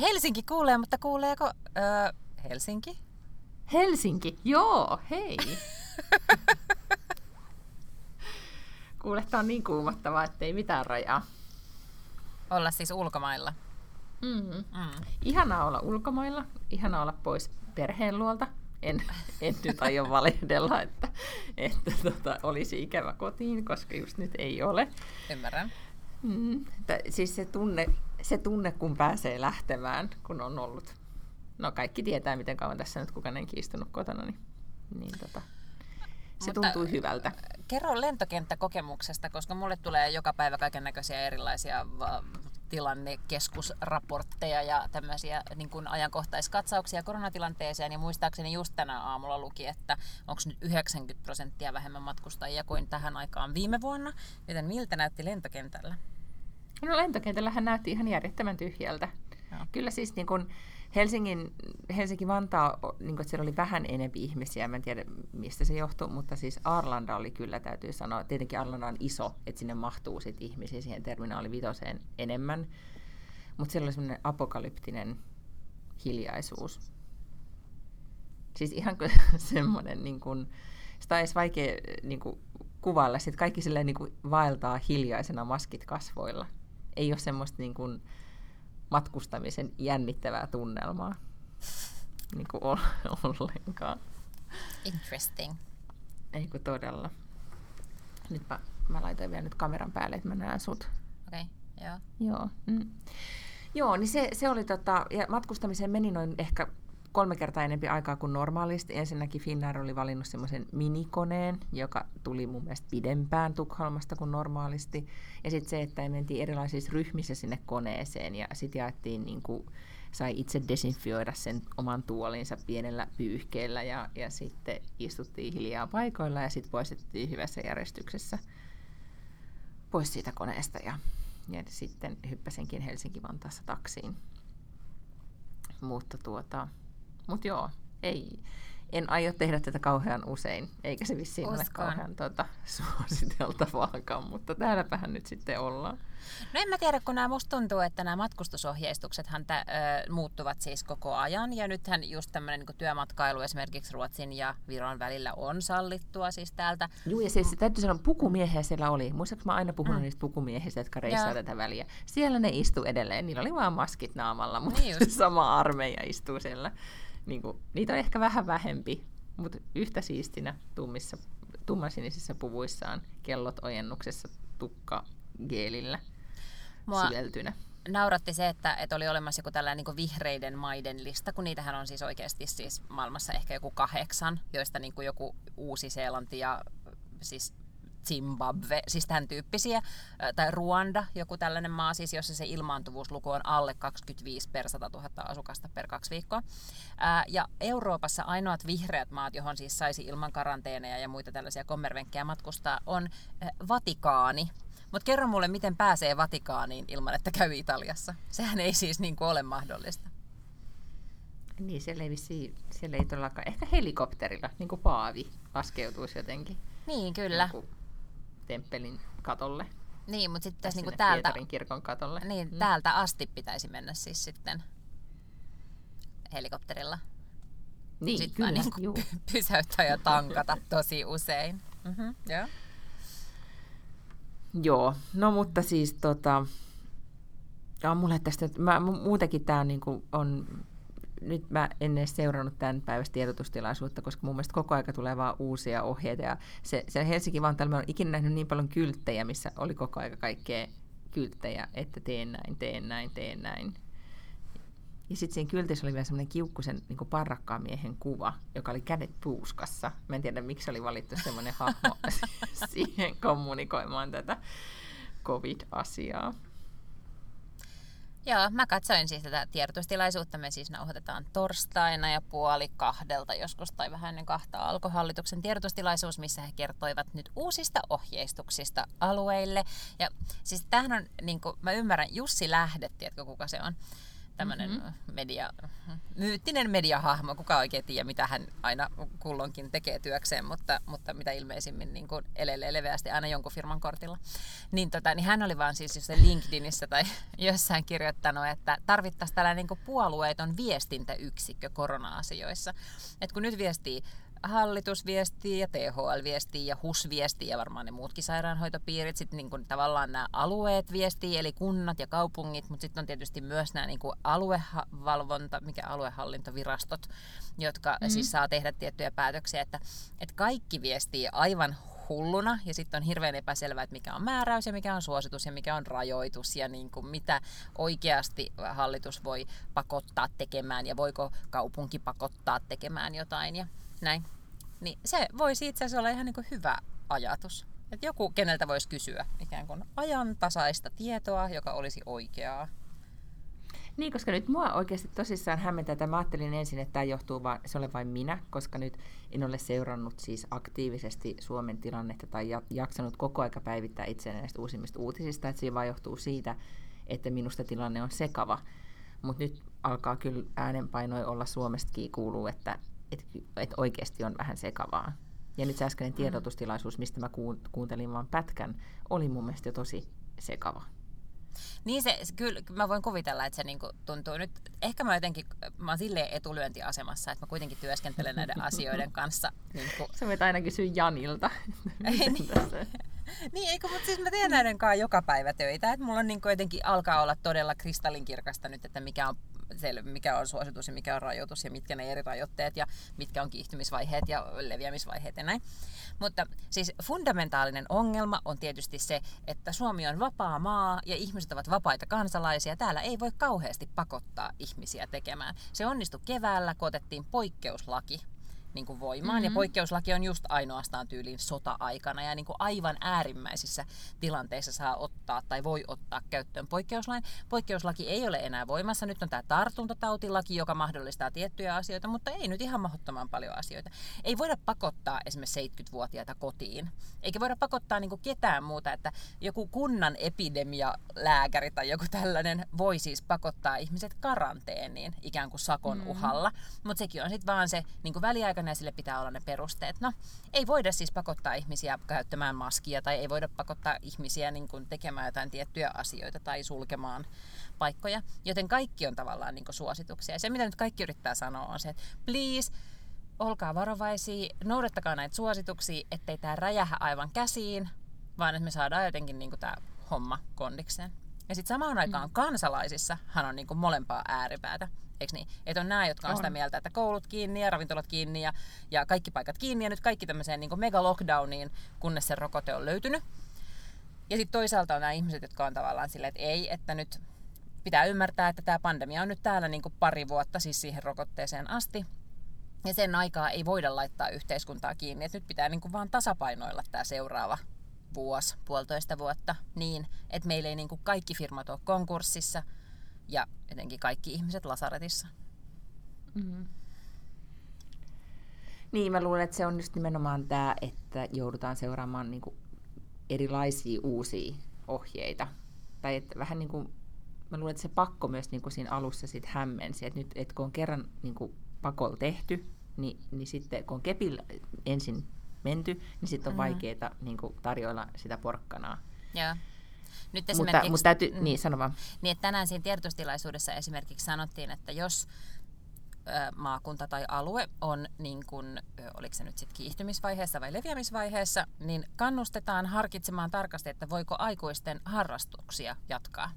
Helsinki kuulee, mutta kuuleeko öö, Helsinki? Helsinki, joo, hei. Kuule, tää on niin kuumottavaa, ettei mitään rajaa. Olla siis ulkomailla. Mm-hmm. Mm. Ihanaa olla ulkomailla, ihanaa olla pois perheen luolta. En, en nyt aio valehdella, että, että tota, olisi ikävä kotiin, koska just nyt ei ole. Ymmärrän. Mm, siis se tunne, se tunne, kun pääsee lähtemään, kun on ollut no kaikki tietää, miten kauan tässä nyt kukaan ei kiistunut kotona, niin, niin tota, se Mutta tuntuu hyvältä. Kerro lentokenttäkokemuksesta, koska mulle tulee joka päivä kaiken näköisiä erilaisia tilannekeskusraportteja ja tämmöisiä niin kuin ajankohtaiskatsauksia koronatilanteeseen. Ja muistaakseni just tänä aamulla luki, että onko nyt 90 prosenttia vähemmän matkustajia kuin tähän aikaan viime vuonna. Joten miltä näytti lentokentällä? No lentokentällähän näytti ihan järjettömän tyhjältä. Joo. Kyllä siis niin kun Helsingin, Helsinki-Vantaa, niin kun siellä oli vähän enempi ihmisiä, mä en tiedä mistä se johtuu, mutta siis Arlanda oli kyllä, täytyy sanoa, tietenkin Arlanda on iso, että sinne mahtuu sit ihmisiä siihen terminaali vitoseen enemmän, mutta siellä oli semmoinen apokalyptinen hiljaisuus. Siis ihan kuin semmoinen, niin kun, sitä on edes vaikea niin kun, kuvailla, että kaikki silleen niin vaeltaa hiljaisena maskit kasvoilla. Ei ole semmoista niin kun, matkustamisen jännittävää tunnelmaa niin kuin ollenkaan. Interesting. Ei kun todella. Nyt mä, mä laitoin vielä nyt kameran päälle, että mä näen sut. Okei, okay, joo. Joo, mm. joo niin se, se oli tota, ja matkustamiseen meni noin ehkä kolme kertaa enempi aikaa kuin normaalisti. Ensinnäkin Finnair oli valinnut semmoisen minikoneen, joka tuli mun mielestä pidempään Tukholmasta kuin normaalisti. Ja sitten se, että mentiin erilaisissa ryhmissä sinne koneeseen ja sitten jaettiin niin kuin, sai itse desinfioida sen oman tuolinsa pienellä pyyhkeellä ja, ja sitten istuttiin hiljaa paikoilla ja sitten poistettiin hyvässä järjestyksessä pois siitä koneesta ja, ja sitten hyppäsinkin Helsinki-Vantaassa taksiin. Mutta tuota, mutta joo, ei, en aio tehdä tätä kauhean usein, eikä se vissiin Uskon. ole kauhean tuota, suositeltavaakaan, mutta täälläpähän nyt sitten ollaan. No en mä tiedä, kun nämä musta tuntuu, että nämä matkustusohjeistuksethan tä, ö, muuttuvat siis koko ajan, ja nythän just tämmöinen niin työmatkailu esimerkiksi Ruotsin ja Viron välillä on sallittua siis täältä. Joo, ja siis täytyy sanoa, pukumiehiä siellä oli. Muistaakseni mä aina puhunut mm. niistä pukumiehistä, jotka reissaa Joo. tätä väliä. Siellä ne istu edelleen, niillä oli vaan maskit naamalla, mutta niin sama armeija istuu siellä niin kuin, niitä on ehkä vähän vähempi, mutta yhtä siistinä tummissa, tummasinisissä puvuissaan kellot ojennuksessa tukka geelillä Mua syveltynä. Nauratti se, että, että oli olemassa joku tällainen niin vihreiden maiden lista, kun niitähän on siis oikeasti siis maailmassa ehkä joku kahdeksan, joista niin joku Uusi-Seelanti ja siis Zimbabwe, siis tämän tyyppisiä, tai Ruanda, joku tällainen maa, siis jossa se ilmaantuvuusluku on alle 25 per 100 000 asukasta per kaksi viikkoa. Ja Euroopassa ainoat vihreät maat, johon siis saisi ilman karanteeneja ja muita tällaisia kommervenkkejä matkustaa, on Vatikaani, mutta kerro mulle, miten pääsee Vatikaaniin ilman, että käy Italiassa. Sehän ei siis niin kuin ole mahdollista. Niin, siellä ei, vissiin, siellä ei todellakaan. Ehkä helikopterilla, niin kuin Paavi, laskeutuisi jotenkin. Niin, kyllä. Joku temppelin katolle. Niin, mutta sitten tässä niinku täältä, kirkon katolle. Niin, mm. täältä asti pitäisi mennä siis sitten helikopterilla. Niin, sitten kyllä, niin pysäyttää ja tankata tosi usein. Mm-hmm, joo. Joo, no mutta siis tota, on mulle tästä, mä, muutenkin tämä niinku on nyt mä en edes seurannut tämän päivästä tiedotustilaisuutta, koska mun mielestä koko aika tulee vaan uusia ohjeita. Ja se, se Helsinki Vantaalla on ikinä nähnyt niin paljon kylttejä, missä oli koko aika kaikkea kylttejä, että teen näin, teen näin, teen näin. Ja sitten siinä kyltissä oli vielä semmoinen kiukkusen niin parrakkaan miehen kuva, joka oli kädet puuskassa. Mä en tiedä, miksi oli valittu semmoinen hahmo siihen kommunikoimaan tätä covid-asiaa. Joo, mä katsoin siis tätä tiedotustilaisuutta. Me siis nauhoitetaan torstaina ja puoli kahdelta joskus tai vähän ennen kahta alkoi hallituksen tiedotustilaisuus, missä he kertoivat nyt uusista ohjeistuksista alueille. Ja siis tämähän on, niin kuin, mä ymmärrän, Jussi Lähde, tiedätkö kuka se on? Tämmöinen mm-hmm. media, myyttinen mediahahmo, kuka oikein tiedä, mitä hän aina kullonkin tekee työkseen, mutta, mutta mitä ilmeisimmin niin kuin elelee leveästi aina jonkun firman kortilla. Niin, tota, niin hän oli vaan siis just LinkedInissä tai jossain kirjoittanut, että tarvittaisiin tällainen niin kuin puolueeton viestintäyksikkö korona-asioissa. Et kun nyt viestii hallitus viestii ja THL viestii ja HUS viestii ja varmaan ne muutkin sairaanhoitopiirit. Sitten niin kuin tavallaan nämä alueet viestii, eli kunnat ja kaupungit, mutta sitten on tietysti myös nämä niin kuin aluevalvonta, mikä aluehallintovirastot, jotka mm. siis saa tehdä tiettyjä päätöksiä, että, että kaikki viestii aivan hulluna ja sitten on hirveän epäselvää, että mikä on määräys ja mikä on suositus ja mikä on rajoitus ja niin kuin mitä oikeasti hallitus voi pakottaa tekemään ja voiko kaupunki pakottaa tekemään jotain ja näin. Niin se voisi itse asiassa olla ihan niin kuin hyvä ajatus. Että joku, keneltä voisi kysyä ikään kuin ajantasaista tietoa, joka olisi oikeaa. Niin, koska nyt mua oikeasti tosissaan hämmentää, että mä ajattelin ensin, että tämä johtuu vaan, se ole vain minä, koska nyt en ole seurannut siis aktiivisesti Suomen tilannetta tai jaksanut koko aika päivittää itseäni näistä uusimmista uutisista, että siinä vaan johtuu siitä, että minusta tilanne on sekava. Mutta nyt alkaa kyllä äänenpainoi olla Suomestakin kuuluu, että että et oikeasti on vähän sekavaa. Ja nyt se äskeinen mm. tiedotustilaisuus, mistä mä kuuntelin vain pätkän, oli mun mielestä jo tosi sekava. Niin se, kyllä mä voin kuvitella, että se niinku tuntuu nyt, ehkä mä jotenkin, mä oon silleen etulyöntiasemassa, että mä kuitenkin työskentelen näiden asioiden kanssa. Niinku. Sä voit aina kysyä Janilta. niin. niin, eikö, mutta siis mä teen näiden kanssa joka päivä töitä, että mulla on niinku jotenkin alkaa olla todella kristallinkirkasta nyt, että mikä on selvä, mikä on suositus ja mikä on rajoitus ja mitkä ne eri rajoitteet ja mitkä on kiihtymisvaiheet ja leviämisvaiheet ja näin. Mutta siis fundamentaalinen ongelma on tietysti se, että Suomi on vapaa maa ja ihmiset ovat vapaita kansalaisia. Täällä ei voi kauheasti pakottaa ihmisiä tekemään. Se onnistui keväällä, kun otettiin poikkeuslaki niin kuin voimaan. Mm-hmm. Ja poikkeuslaki on just ainoastaan tyyliin sota-aikana ja niin kuin aivan äärimmäisissä tilanteissa saa ottaa tai voi ottaa käyttöön poikkeuslain. Poikkeuslaki ei ole enää voimassa. Nyt on tämä tartuntatautilaki, joka mahdollistaa tiettyjä asioita, mutta ei nyt ihan mahdottoman paljon asioita. Ei voida pakottaa esimerkiksi 70-vuotiaita kotiin. Eikä voida pakottaa niin kuin ketään muuta, että joku kunnan epidemialääkäri tai joku tällainen voi siis pakottaa ihmiset karanteeniin ikään kuin sakon mm-hmm. uhalla. Mutta sekin on sitten vaan se niin kuin väliaikainen aikana ja sille pitää olla ne perusteet. No, ei voida siis pakottaa ihmisiä käyttämään maskia tai ei voida pakottaa ihmisiä niin kuin tekemään jotain tiettyjä asioita tai sulkemaan paikkoja, joten kaikki on tavallaan niin kuin suosituksia. Ja se, mitä nyt kaikki yrittää sanoa, on se, että please, olkaa varovaisia, noudattakaa näitä suosituksia, ettei tämä räjähä aivan käsiin, vaan että me saadaan jotenkin niin kuin tämä homma kondikseen. Ja sitten samaan aikaan mm. kansalaisissa hän on niin kuin molempaa ääripäätä. Eikö niin? Että on nämä, jotka on, on sitä mieltä, että koulut kiinni ja ravintolat kiinni ja, ja kaikki paikat kiinni ja nyt kaikki tämmöiseen niin mega lockdowniin, kunnes se rokote on löytynyt. Ja sitten toisaalta on nämä ihmiset, jotka on tavallaan silleen, että ei, että nyt pitää ymmärtää, että tämä pandemia on nyt täällä niin kuin pari vuotta siis siihen rokotteeseen asti. Ja sen aikaa ei voida laittaa yhteiskuntaa kiinni, että nyt pitää niin kuin vaan tasapainoilla tämä seuraava vuosi, puolitoista vuotta niin, että meillä ei niin kuin kaikki firmat ole konkurssissa – ja etenkin kaikki ihmiset lasaretissa. Mm-hmm. Niin, mä luulen, että se on just nimenomaan tämä, että joudutaan seuraamaan niin kuin erilaisia uusia ohjeita. Tai että vähän niin kuin, mä luulen, että se pakko myös niin kuin siinä alussa sit hämmensi, että nyt että kun on kerran niin kuin pakolla tehty, niin, niin sitten kun on kepillä ensin menty, niin sitten on mm-hmm. vaikeaa niin kuin tarjoilla sitä porkkanaa. Yeah. Nyt mutta, mutta täytyy, mm, niin sano vaan. Niin, että tänään siinä tiedotustilaisuudessa esimerkiksi sanottiin, että jos maakunta tai alue on, niin kun, oliko se nyt sitten kiihtymisvaiheessa vai leviämisvaiheessa, niin kannustetaan harkitsemaan tarkasti, että voiko aikuisten harrastuksia jatkaa.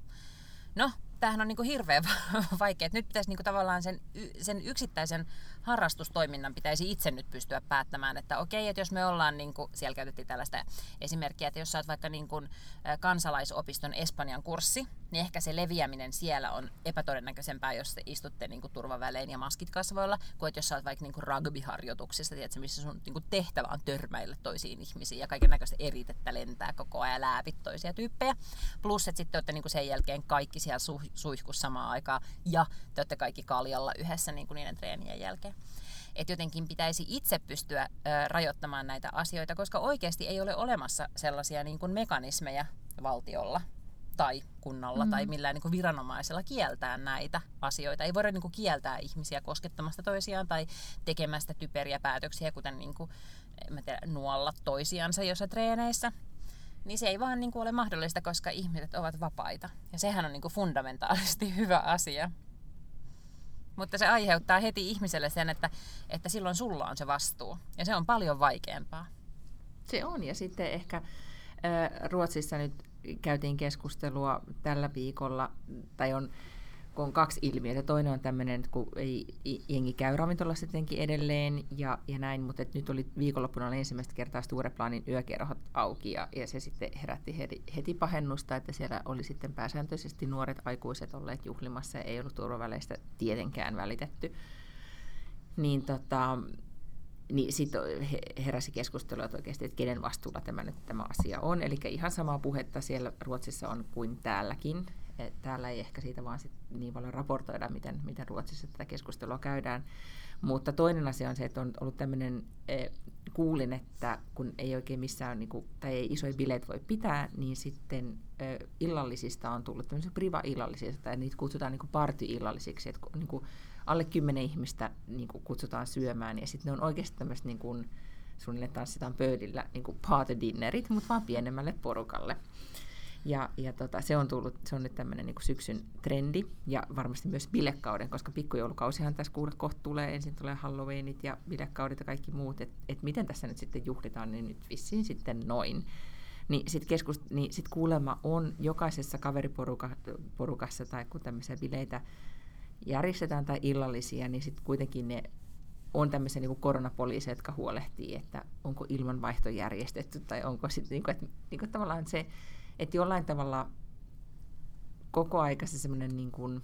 No, tämähän on niin kuin hirveän vaikea. Nyt pitäisi niin kuin tavallaan sen, sen yksittäisen harrastustoiminnan pitäisi itse nyt pystyä päättämään, että okei, että jos me ollaan, niin kuin, siellä käytettiin tällaista esimerkkiä, että jos sä oot vaikka niin kuin, kansalaisopiston Espanjan kurssi, niin ehkä se leviäminen siellä on epätodennäköisempää, jos te istutte niin kuin, turvavälein ja maskit kasvoilla, kuin että jos sä oot vaikka niin kuin rugby-harjoituksissa, tiedätkö, missä sun niin kuin, tehtävä on törmäillä toisiin ihmisiin ja kaiken näköistä eritettä lentää koko ajan läpit toisia tyyppejä. Plus, että sitten olette niin kuin sen jälkeen kaikki siellä su- suihkussa samaan aikaan ja te olette kaikki kaljalla yhdessä niin kuin niiden treenien jälkeen. Että jotenkin pitäisi itse pystyä ö, rajoittamaan näitä asioita, koska oikeasti ei ole olemassa sellaisia niin kuin mekanismeja valtiolla tai kunnalla mm. tai millään niin kuin viranomaisella kieltää näitä asioita. Ei voida niin kuin kieltää ihmisiä koskettamasta toisiaan tai tekemästä typeriä päätöksiä, kuten niin kuin, en tiedä, nuolla toisiansa jossain treeneissä. Niin se ei vaan niin kuin ole mahdollista, koska ihmiset ovat vapaita. Ja sehän on niin kuin fundamentaalisesti hyvä asia. Mutta se aiheuttaa heti ihmiselle sen, että, että silloin sulla on se vastuu. Ja se on paljon vaikeampaa. Se on. Ja sitten ehkä Ruotsissa nyt käytiin keskustelua tällä viikolla, tai on kun on kaksi ilmiötä. Toinen on tämmöinen, kun ei, jengi käy ravintolassa jotenkin edelleen ja, ja näin, mutta et nyt oli viikonloppuna oli ensimmäistä kertaa Stureplanin yökerhot auki ja, ja se sitten herätti heti, heti pahennusta, että siellä oli sitten pääsääntöisesti nuoret aikuiset olleet juhlimassa ja ei ollut turvaväleistä tietenkään välitetty. Niin tota, niin sitten heräsi keskustelua, että oikeasti, että kenen vastuulla tämä, nyt, tämä asia on. Eli ihan samaa puhetta siellä Ruotsissa on kuin täälläkin. Täällä ei ehkä siitä vaan sit niin paljon raportoida, miten, miten Ruotsissa tätä keskustelua käydään. Mutta toinen asia on se, että on ollut tämmöinen, eh, kuulin, että kun ei oikein missään, niin kuin, tai ei isoja bileet voi pitää, niin sitten eh, illallisista on tullut tämmöisiä priva-illallisista, tai niitä kutsutaan niin party-illallisiksi, että niin kuin, alle kymmenen ihmistä niin kuin, kutsutaan syömään, ja sitten ne on oikeasti tämmöiset niin kuin, suunnilleen tanssitaan pöydillä niin kuin party-dinnerit, mutta vaan pienemmälle porukalle. Ja, ja tota, se on tullut, se on nyt tämmöinen niin syksyn trendi ja varmasti myös bilekauden, koska pikkujoulukausihan tässä kuule kohta tulee, ensin tulee Halloweenit ja bilekaudet ja kaikki muut, että et miten tässä nyt sitten juhlitaan, niin nyt vissiin sitten noin. Niin sitten keskust, niin sit kuulemma on jokaisessa kaveriporukassa tai kun tämmöisiä bileitä järjestetään tai illallisia, niin sitten kuitenkin ne on tämmöisiä niin koronapoliiseja, jotka huolehtii, että onko ilmanvaihto järjestetty tai onko sitten, niin niin tavallaan se, että jollain tavalla koko aika se semmoinen niin kuin,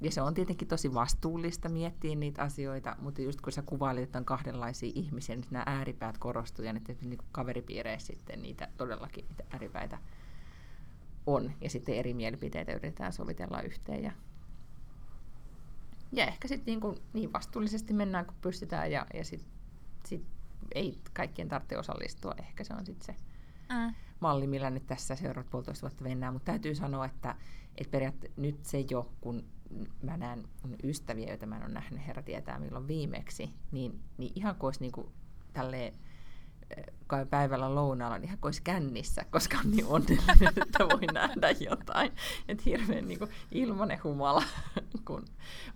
ja se on tietenkin tosi vastuullista miettiä niitä asioita, mutta just kun sä kuvailit, että on kahdenlaisia ihmisiä, niin nämä ääripäät korostuu ja että niin kaveripiireissä sitten niitä todellakin niitä ääripäitä on. Ja sitten eri mielipiteitä yritetään sovitella yhteen. Ja, ja ehkä sitten niin, niin vastuullisesti mennään, kun pystytään ja, ja sitten sit ei kaikkien tarvitse osallistua. Ehkä se on sitten se mm. Malli, millä nyt tässä seuraavat puolitoista vuotta mennään. Mutta täytyy sanoa, että, että periaatteessa nyt se jo, kun mä näen mun ystäviä, joita mä en ole nähnyt, herra tietää milloin viimeksi, niin, niin ihan kuin olisi niin kuin tälleen kai päivällä lounaalla, niin ihan kuin olisi kännissä, koska on niin onnellinen, että voi nähdä jotain. Että hirveän niin kuin ilmanen humala, kun,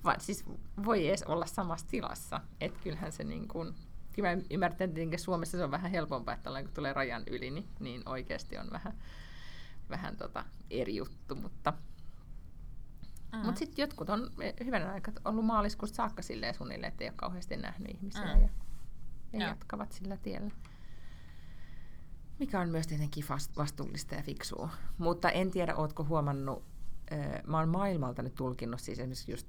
vaan siis voi edes olla samassa tilassa. Että kyllähän se niin kuin, kyllä mä ymmärrän, että Suomessa se on vähän helpompaa, että kun tulee rajan yli, niin, niin oikeasti on vähän, vähän tota eri juttu, mutta Mm. Mutta sitten jotkut on hyvän aikaa ollut maaliskuusta saakka silleen suunnilleen, että ei ole kauheasti nähnyt ihmisiä mm. ja, ja jatkavat sillä tiellä. Mikä on myös tietenkin vastuullista ja fiksua. Mutta en tiedä, ootko huomannut, mä oon maailmalta nyt tulkinnut siis esimerkiksi just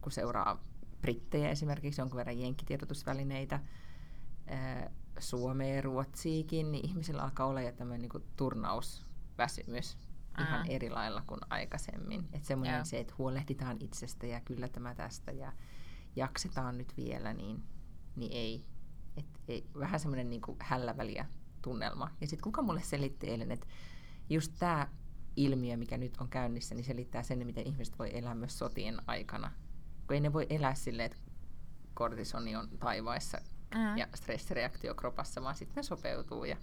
kun seuraa brittejä esimerkiksi, jonkun verran jenkkitiedotusvälineitä, Suomeen ja Ruotsiikin, niin ihmisillä alkaa olla jo tämmöinen niin turnausväsymys ihan eri lailla kuin aikaisemmin. Että semmoinen yeah. se, että huolehditaan itsestä ja kyllä tämä tästä ja jaksetaan nyt vielä, niin, niin ei. Et, ei. Vähän semmoinen niin hälläväliä tunnelma. Ja sitten kuka mulle selitti eilen, että just tämä ilmiö, mikä nyt on käynnissä, niin selittää sen, miten ihmiset voi elää myös sotien aikana kun ei ne voi elää silleen, että kortisoni on taivaissa mm. ja stressireaktio kropassa, vaan sitten ne sopeutuu ja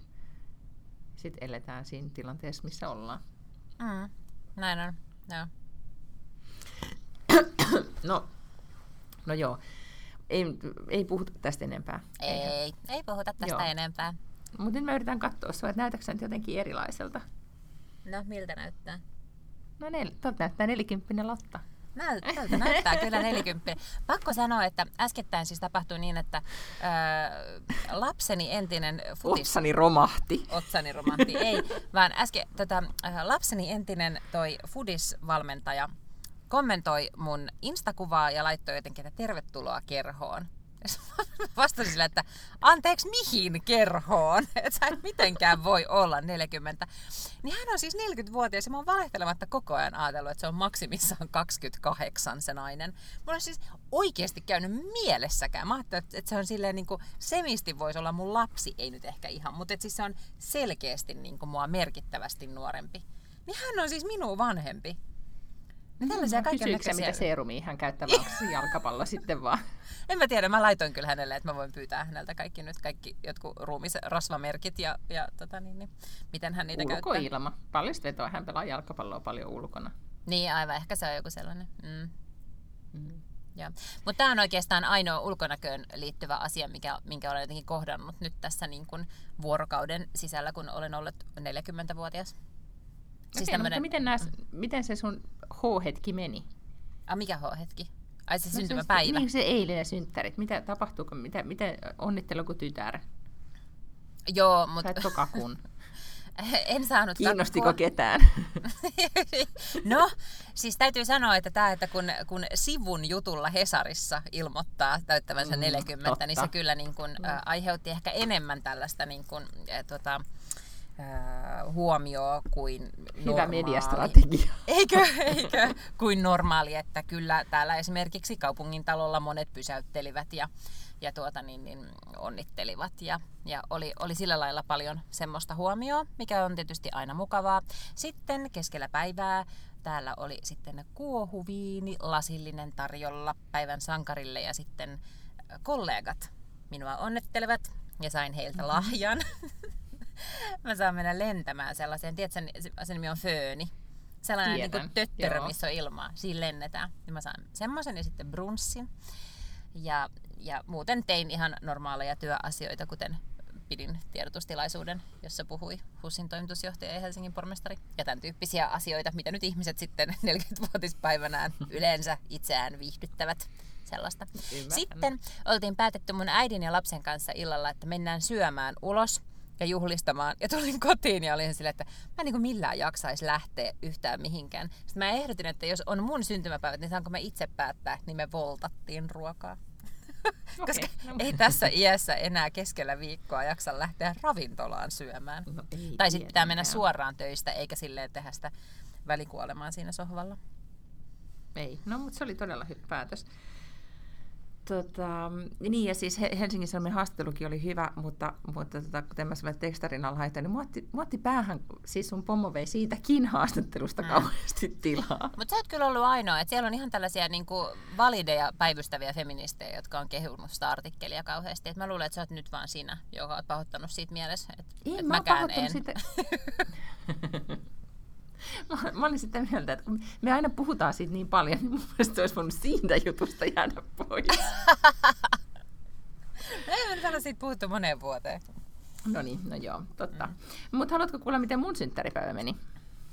sitten eletään siinä tilanteessa, missä ollaan. Mm. Näin on, joo. no, no joo, ei, ei puhuta tästä enempää. Ei, ei puhuta tästä joo. enempää. Mutta nyt mä yritän katsoa sua, että näytätkö nyt jotenkin erilaiselta? No, miltä näyttää? No, nel, näyttää nelikymppinen Lotta. Näyt, tältä näyttää kyllä 40. Pakko sanoa, että äskettäin siis tapahtui niin, että ää, lapseni entinen futis... Otsani romahti. Otsani romahti, ei, vaan äsken tota, ää, lapseni entinen toi fudisvalmentaja kommentoi mun instakuvaa ja laittoi jotenkin, että tervetuloa kerhoon. vastasin sille, että anteeksi mihin kerhoon? Että sä et mitenkään voi olla 40. Niin hän on siis 40-vuotias ja mä oon valehtelematta koko ajan ajatellut, että se on maksimissaan 28 se nainen. Mulla on siis oikeasti käynyt mielessäkään. Mä ajattelin, että se on silleen niin kuin, semisti voisi olla mun lapsi, ei nyt ehkä ihan, mutta että siis se on selkeästi niin kuin mua merkittävästi nuorempi. Niin hän on siis minua vanhempi. Niin tällaisia no, kaikenlaisia... mitä seerumia hän käyttää, onko se jalkapallo sitten vaan? En mä tiedä, mä laitoin kyllä hänelle, että mä voin pyytää häneltä kaikki nyt kaikki jotkut ruumisrasvamerkit ja, ja tota niin, niin, miten hän niitä Ulkoilma. käyttää. Ulkoilma. Pallistvetoa, hän pelaa jalkapalloa paljon ulkona. Niin, aivan, ehkä se on joku sellainen. Mm. Mm. Mutta tämä on oikeastaan ainoa ulkonäköön liittyvä asia, mikä, minkä olen jotenkin kohdannut nyt tässä niin kun vuorokauden sisällä, kun olen ollut 40-vuotias. Siis tämmönen... miten, nää, miten se sun H-hetki meni? A, mikä H-hetki? Ai se no syntymäpäivä. Se, niin se eilinen synttärit. Mitä tapahtuuko? Mitä, miten onnitteluko tytär? Joo, mutta... Sait kakun. en saanut Kiinnostiko kakkua. ketään? no, siis täytyy sanoa, että tämä, että kun, kun sivun jutulla Hesarissa ilmoittaa täyttävänsä mm, 40, totta. niin se kyllä niin kun, mm. ä, aiheutti ehkä enemmän tällaista niin kun, ä, tota, huomioon kuin normaali. Hyvä mediastrategia. Eikö, eikö, kuin normaali, että kyllä täällä esimerkiksi kaupungin talolla monet pysäyttelivät ja, ja tuota, niin, niin, onnittelivat ja, ja oli, oli sillä lailla paljon semmoista huomioa, mikä on tietysti aina mukavaa. Sitten keskellä päivää täällä oli sitten kuohuviini, lasillinen tarjolla päivän sankarille ja sitten kollegat minua onnettelevat ja sain heiltä mm-hmm. mä saan mennä lentämään sellaiseen, tiedätkö, se nimi on fööni. Sellainen niin kuin töttörö, Joo. missä on ilmaa. Siinä lennetään. Ja mä saan semmoisen ja sitten brunssin. Ja, ja muuten tein ihan normaaleja työasioita, kuten pidin tiedotustilaisuuden, jossa puhui HUSin toimitusjohtaja ja Helsingin pormestari. Ja tämän tyyppisiä asioita, mitä nyt ihmiset sitten 40-vuotispäivänään yleensä itseään viihdyttävät sellaista. Ymmärrän. Sitten oltiin päätetty mun äidin ja lapsen kanssa illalla, että mennään syömään ulos – ja juhlistamaan. Ja tulin kotiin ja olin silleen, että mä en niin millään jaksaisi lähteä yhtään mihinkään. Sitten mä ehdotin, että jos on mun syntymäpäivät, niin saanko mä itse päättää, niin me voltattiin ruokaa. Okay, Koska no. ei tässä iässä enää keskellä viikkoa jaksa lähteä ravintolaan syömään. No, tai sitten pitää mennä suoraan töistä, eikä silleen tehdä sitä välikuolemaa siinä sohvalla. Ei, no mutta se oli todella hyvä päätös. Tota, niin ja siis Helsingin Sanomien haastattelukin oli hyvä, mutta, mutta tota, kuten mä sanoin tekstarin alla haittaa, niin muotti, muotti päähän, siis sun pommo vei siitäkin haastattelusta mm. kauheasti tilaa. Mutta sä oot kyllä ollut ainoa, että siellä on ihan tällaisia niin kuin valideja päivystäviä feministejä, jotka on kehunut sitä artikkelia kauheasti. Et mä luulen, että sä oot nyt vaan sinä, joka oot pahoittanut siitä mielessä, että et mä mäkään en. Sitä... mä, mä olin sitä mieltä, että kun me aina puhutaan siitä niin paljon, niin mun mielestä olisi voinut siitä jutusta jäädä pois. Ei me nyt siitä puhuttu moneen vuoteen. No niin, no joo, totta. Mm. Mutta haluatko kuulla, miten mun synttäripäivä meni?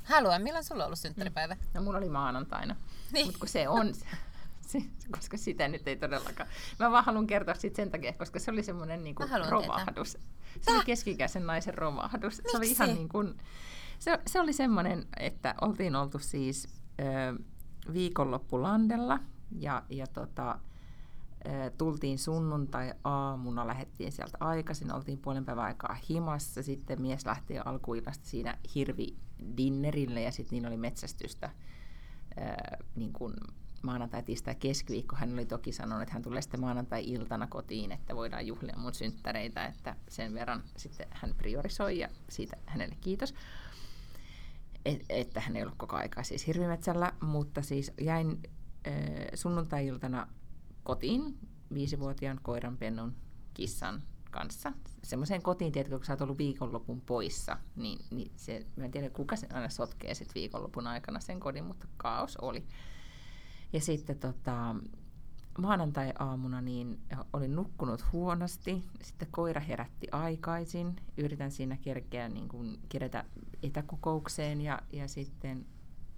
Haluan. Milloin sulla on ollut synttäripäivä? No mulla oli maanantaina. Niin. Mutta kun se on, se, koska sitä nyt ei todellakaan. Mä vaan haluan kertoa siitä sen takia, koska se oli semmoinen niin romahdus. Tietää. Se oli keskikäisen naisen romahdus. Miksi? Se oli ihan niin kuin, se, se oli semmoinen, että oltiin oltu siis ö, viikonloppulandella ja, ja tota, ö, tultiin sunnuntai-aamuna, lähdettiin sieltä aikaisin, oltiin puolen päivän aikaa himassa, sitten mies lähti alkuillasta siinä hirvi dinnerille ja sitten niin oli metsästystä ö, niin kuin maanantai, tiistai, keskiviikko. Hän oli toki sanonut, että hän tulee sitten maanantai-iltana kotiin, että voidaan juhlia mun synttäreitä, että sen verran sitten hän priorisoi ja siitä hänelle kiitos et, että hän ei ollut koko aikaa siis hirvimetsällä, mutta siis jäin äh, sunnuntai-iltana kotiin viisivuotiaan koiranpennun kissan kanssa. Semmoiseen kotiin, tiedätkö, kun sä oot ollut viikonlopun poissa, niin, niin se, mä en tiedä kuka sen aina sotkee sit viikonlopun aikana sen kodin, mutta kaos oli. Ja sitten tota, maanantai-aamuna niin olin nukkunut huonosti, sitten koira herätti aikaisin, yritän siinä kerkeä niin kuin, kerätä etäkokoukseen ja, ja sitten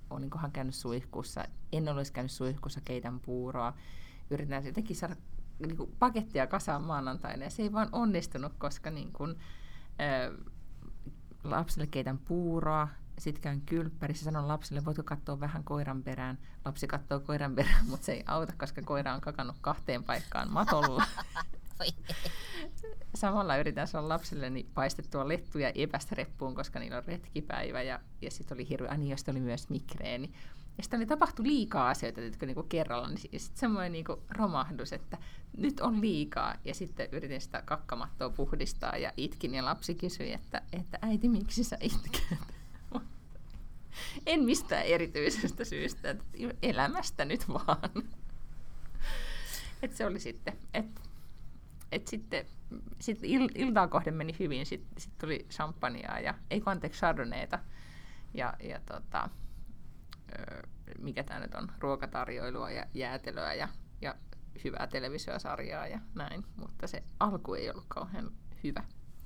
olinkohan käynyt suihkussa, en olisi käynyt suihkussa, keitän puuroa. Yritän jotenkin saada niin kuin pakettia kasaan maanantaina ja se ei vaan onnistunut, koska niin kuin, ää, lapselle keitän puuroa, sitten käyn kylppärissä, sanon lapselle, voitko katsoa vähän koiran perään. Lapsi katsoo koiran perään, mutta se ei auta, koska koira on kakannut kahteen paikkaan matolla. Samalla yritän saada lapselleni paistettua lettuja epästä reppuun, koska niillä on retkipäivä ja, ja sitten oli hirveä, niin oli myös migreeni. Ja sitten oli tapahtu liikaa asioita jotka niinku kerralla, niin sitten semmoinen niinku romahdus, että nyt on liikaa. Ja sitten yritin sitä kakkamattoa puhdistaa ja itkin ja lapsi kysyi, että, että äiti, miksi sä itket? En mistään erityisestä syystä, elämästä nyt vaan. Et se oli sitten, että et sitten sit il, iltaa kohden meni hyvin, sitten sit tuli champagnea ja, ei anteeksi, chardonnayta ja, ja tota, mikä tämä nyt on, ruokatarjoilua ja jäätelöä ja, ja hyvää televisiosarjaa ja näin, mutta se alku ei ollut kauhean hyvä.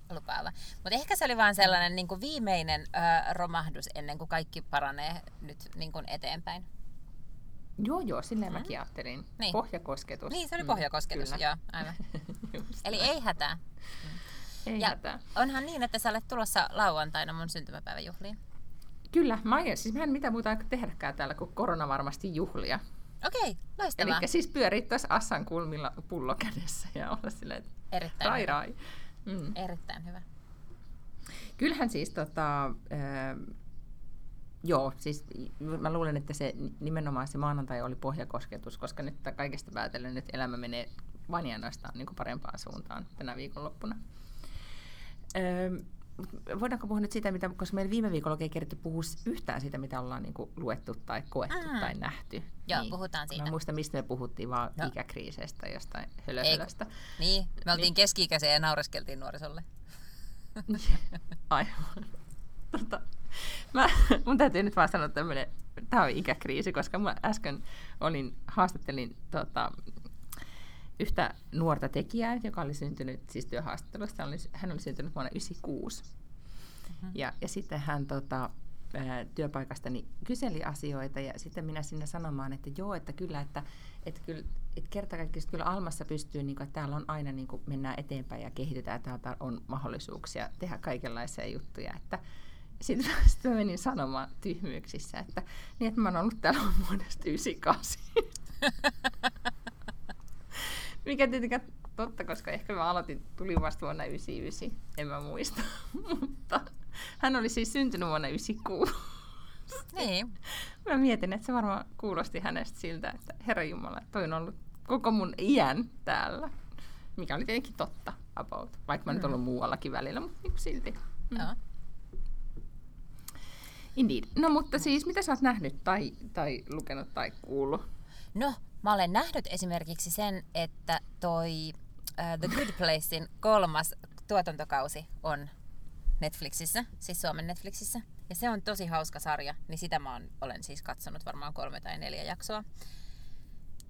Lupaava. Mutta ehkä se oli vain sellainen niin kuin viimeinen ö, romahdus ennen kuin kaikki paranee nyt niin kuin eteenpäin. Joo, joo, silleen mm. mäkin ajattelin. Niin. Pohjakosketus. Niin, se oli mm, pohjakosketus, mm, joo, aivan. Eli ei hätää. Ei ja hätää. onhan niin, että sä olet tulossa lauantaina mun syntymäpäiväjuhliin. Kyllä, mä en, siis mä en mitään muuta aika tehdäkään täällä kuin korona varmasti juhlia. Okei, loistavaa. Eli siis pyörii tässä Assan kulmilla pullo kädessä ja olla silleen, että Erittäin rai, rai. Mm. Erittäin hyvä. Kyllähän siis tota, äh, joo, siis mä luulen, että se nimenomaan se maanantai oli pohjakosketus, koska nyt kaikesta päätellen nyt elämä menee vain ja niin parempaan suuntaan tänä viikonloppuna. Öö, voidaanko puhua nyt siitä, mitä, koska meillä viime viikolla ei kerätty puhua yhtään siitä, mitä ollaan niin kuin, luettu tai koettu mm. tai nähty. Joo, niin, puhutaan siitä. Mä muistan, mistä me puhuttiin, vaan no. ikäkriiseistä, jostain hölöhölöstä. Niin, me oltiin niin. keski-ikäisiä ja naureskeltiin nuorisolle. Aivan. Tota, mä, mun täytyy nyt vaan sanoa tämmöinen, tämä on ikäkriisi, koska mä äsken olin, haastattelin tota, yhtä nuorta tekijää, joka oli syntynyt siis työhaastattelusta. Hän oli, hän oli syntynyt vuonna 1996. Mm-hmm. Ja, ja sitten hän tota, työpaikastani kyseli asioita ja sitten minä sinne sanomaan, että joo, että kyllä, että, että kyllä että kerta kaikkiaan kyllä Almassa pystyy, niin kuin, että täällä on aina niin kuin, mennään eteenpäin ja kehitetään, täältä on mahdollisuuksia tehdä kaikenlaisia juttuja, että sitten sit mä menin sanomaan tyhmyyksissä, että, niin, että mä oon ollut täällä vuodesta 98. Mikä tietenkään totta, koska ehkä mä aloitin, tulin vasta vuonna 99, en mä muista. Mutta hän oli siis syntynyt vuonna 96. Niin. Mä mietin, että se varmaan kuulosti hänestä siltä, että Herra Jumala, toi on ollut koko mun iän täällä. Mikä oli tietenkin totta about, vaikka mä mm. nyt ollut muuallakin välillä, mutta niin silti. Mm. Joo. Indeed. No mutta siis, mitä sä oot nähnyt tai, tai lukenut tai kuullut? No, Mä olen nähnyt esimerkiksi sen, että toi uh, The Good Placein kolmas tuotantokausi on Netflixissä, siis Suomen Netflixissä. Ja se on tosi hauska sarja, niin sitä mä olen siis katsonut varmaan kolme tai neljä jaksoa.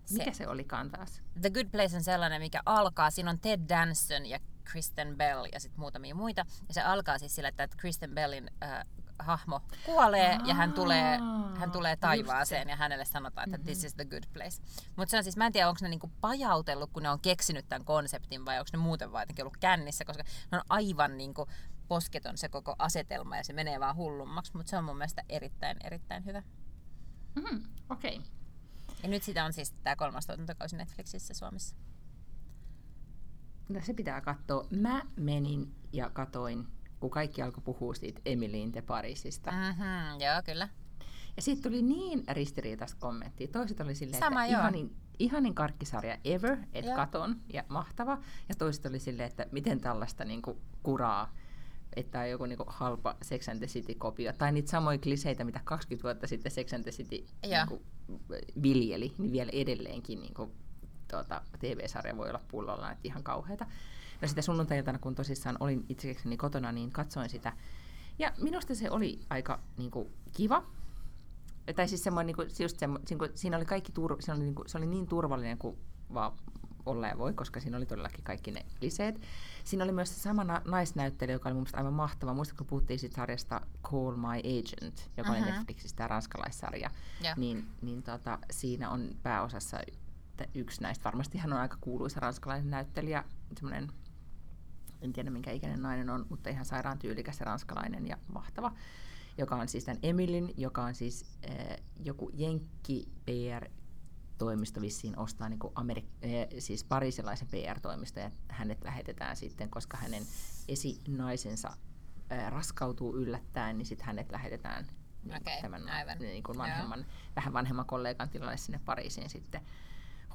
Se, Mikä se olikaan taas? The Good Place on sellainen, mikä alkaa, siinä on Ted Danson ja Kristen Bell ja sitten muutamia muita. Ja se alkaa siis sillä, että Kristen Bellin äh, hahmo kuolee Aa, ja hän tulee, hän tulee taivaaseen ja hänelle sanotaan, että mm-hmm. this is the good place. Mutta se on siis, mä en tiedä, onko ne niinku pajautellut, kun ne on keksinyt tämän konseptin vai onko ne muuten vaan ollut kännissä, koska ne on aivan niinku posketon se koko asetelma ja se menee vaan hullummaksi, mutta se on mun mielestä erittäin, erittäin hyvä. Mm, Okei. Okay. Ja nyt sitä on siis tämä kolmas tuotantokausi Netflixissä Suomessa. No se pitää katsoa. Mä menin ja katoin kun kaikki alkoi puhua siitä Emilien de Parisista. Mm-hmm, joo, kyllä. Ja sitten tuli niin ristiriitaista kommenttia. Toiset oli silleen, Sama, että ihanin, ihanin karkkisarja ever, että katon ja mahtava. Ja toiset oli silleen, että miten tällaista niinku kuraa, että on joku niinku halpa Sex and the City-kopio. Tai niitä samoja kliseitä, mitä 20 vuotta sitten Sex and the City niinku, viljeli, niin vielä edelleenkin niinku, tuota, TV-sarja voi olla pullolla, että ihan kauheita. No sitä sunnuntai kun tosissaan olin itsekseni kotona, niin katsoin sitä. Ja minusta se oli aika niin kuin, kiva. Tai siis semmoinen, niin kuin, just semmo, siinä oli kaikki tur, se, oli, niin kuin, se oli niin turvallinen kuin vaan olla ja voi, koska siinä oli todellakin kaikki ne liseet. Siinä oli myös se sama na- naisnäyttelijä, joka oli mun aivan mahtava. Muistatko, kun puhuttiin siitä sarjasta Call My Agent, joka uh-huh. oli Netflixistä tämä ranskalaissarja, Joo. niin, niin tota, siinä on pääosassa yksi näistä. Varmasti hän on aika kuuluisa ranskalainen näyttelijä, semmoinen en tiedä minkä ikäinen nainen on, mutta ihan sairaan tyylikäs ja ranskalainen ja mahtava, joka on siis tämän Emilin, joka on siis äh, joku Jenkki PR toimisto vissiin ostaa niin Amerik- äh, siis parisilaisen PR-toimisto ja hänet lähetetään sitten, koska hänen esinaisensa äh, raskautuu yllättäen, niin sitten hänet lähetetään niin Okei, tämän aivan. niin kuin vanhemman, vähän vanhemman kollegan tilalle sinne Pariisiin sitten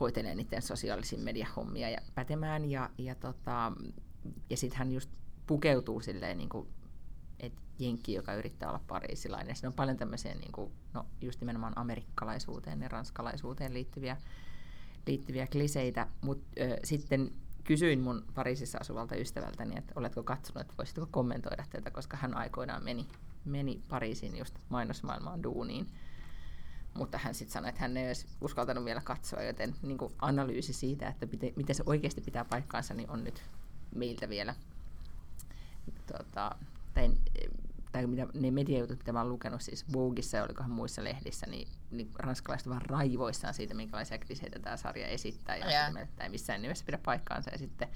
hoitelee niiden sosiaalisia mediahommia ja pätemään. Ja, ja, tota, ja sitten hän just pukeutuu silleen, niin kuin, että jenkki, joka yrittää olla pariisilainen. Siinä on paljon tämmöisiä, niin kuin, no just nimenomaan amerikkalaisuuteen ja ranskalaisuuteen liittyviä, liittyviä kliseitä. Mutta sitten kysyin mun Pariisissa asuvalta ystävältäni, että oletko katsonut, että voisitko kommentoida tätä, koska hän aikoinaan meni, meni Pariisiin just mainosmaailmaan duuniin. Mutta hän sitten sanoi, että hän ei olisi uskaltanut vielä katsoa, joten niin analyysi siitä, että miten, miten se oikeasti pitää paikkaansa, niin on nyt meiltä vielä. Tota, tai, tai mitä, ne mediajutut, mitä mä oon lukenut siis Vogueissa ja olikohan muissa lehdissä, niin, niin ranskalaiset vaan raivoissaan siitä, minkälaisia kliseitä tämä sarja esittää. Ja sitä mieltä, että ei missään nimessä pidä paikkaansa. Ja sitten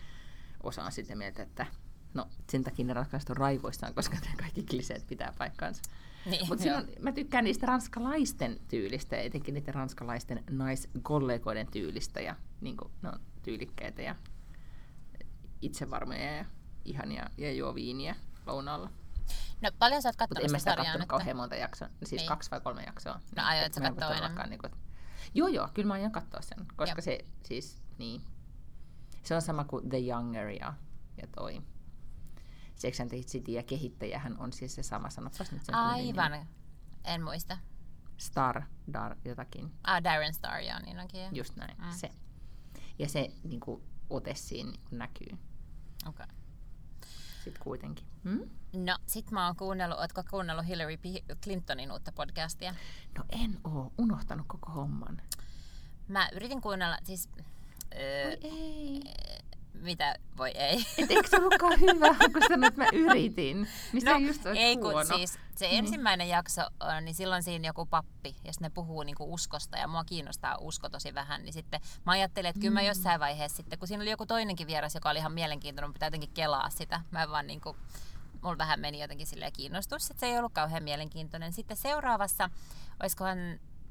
osa on sitä mieltä, että no sen takia ne ranskalaiset on raivoissaan, koska ne kaikki kliseet pitää paikkaansa. Niin, Mutta mä tykkään niistä ranskalaisten tyylistä ja etenkin niiden ranskalaisten naiskollegoiden tyylistä. Ja niin kuin, ne on tyylikkäitä ja itsevarmoja ja ihania ja juo viiniä lounaalla. No paljon sä oot Mutta kattonut en mä sitä sitä sarjaa katsonut nyt? kauhean monta jaksoa. Siis Niin. kaksi vai kolme jaksoa. No aiot sä mä en katsoa enemmän? Niin kuin, joo, joo, kyllä mä aion katsoa sen. Koska Joo. se siis, niin. Se on sama kuin The Younger ja, ja toi. Sex and the City ja kehittäjähän on siis se sama. Sanopas nyt sen tyylin nimi. Aivan. En muista. Star, Dar, jotakin. Ah, Darren Star, joo, niin onkin. Just näin, Mm. se. Ja se niin kuin, ote siinä niin näkyy Okay. sitten kuitenkin. Hmm? No, sit mä oon kuunnellut, ootko kuunnellut Hillary P- Clintonin uutta podcastia? No en oo unohtanut koko homman. Mä yritin kuunnella, siis... Öö, Oi ei. Mitä voi ei? Et eikö se ollutkaan hyvä, kun sanoit, että mä yritin? Niin se just ei kun huono. siis se Niin. ensimmäinen jakso, on, niin silloin siinä joku pappi, ja sitten ne puhuu niinku uskosta, ja mua kiinnostaa usko tosi vähän, niin sitten mä ajattelin, että kyllä mä Mm. jossain vaiheessa sitten, kun siinä oli joku toinenkin vieras, joka oli ihan mielenkiintoinen, pitää jotenkin kelaa sitä, mä vaan niinku, mulla vähän meni jotenkin silleen kiinnostus, että se ei ollut kauhean mielenkiintoinen. Sitten seuraavassa, olisikohan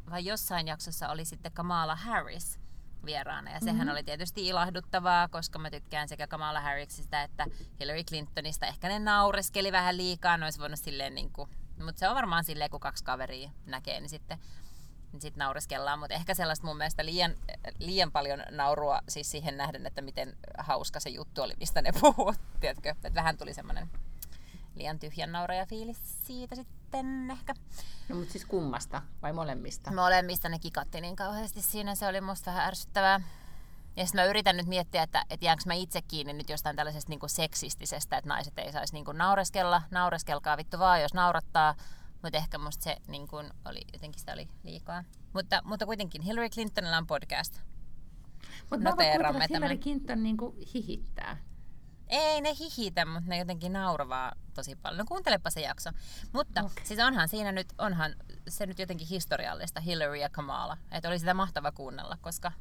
vai jossain jaksossa oli sitten Kamala Harris vieraana. Ja sehän Mhm. oli tietysti ilahduttavaa, koska mä tykkään sekä Kamala Harrisista että Hillary Clintonista. Ehkä ne naureskeli vähän liikaa, ne olisi voinut silleen niin kuin, mutta se on varmaan silleen, kun kaksi kaveria näkee, niin sitten niin sit naureskellaan, mutta ehkä sellaista mun mielestä liian, liian paljon naurua siis siihen nähden, että miten hauska se juttu oli, mistä ne puhuu, tiedätkö? Että vähän tuli semmoinen liian tyhjän nauraja fiilis siitä sitten ehkä. No mutta siis kummasta vai molemmista? Molemmista ne kikatti niin kauheasti siinä, se oli musta vähän ärsyttävää. Ja sitten mä yritän nyt miettiä, että, että jäänkö mä itse kiinni nyt jostain tällaisesta niin seksistisestä, että naiset ei saisi niin naureskella. Naureskelkaa vittu vaan, jos naurattaa. Mutta ehkä musta se niin kuin oli, jotenkin sitä oli liikaa. Mutta, mutta kuitenkin Hillary Clintonilla on podcast. Mutta mä kuuntelen, että Hillary. Clinton niinku hihittää. Ei ne hihitä, mutta ne jotenkin nauravaa tosi paljon. No kuuntelepa se jakso. Mutta okay. Siis onhan siinä nyt, onhan se nyt jotenkin historiallista, Hillary ja Kamala. Että oli sitä mahtava kuunnella, koska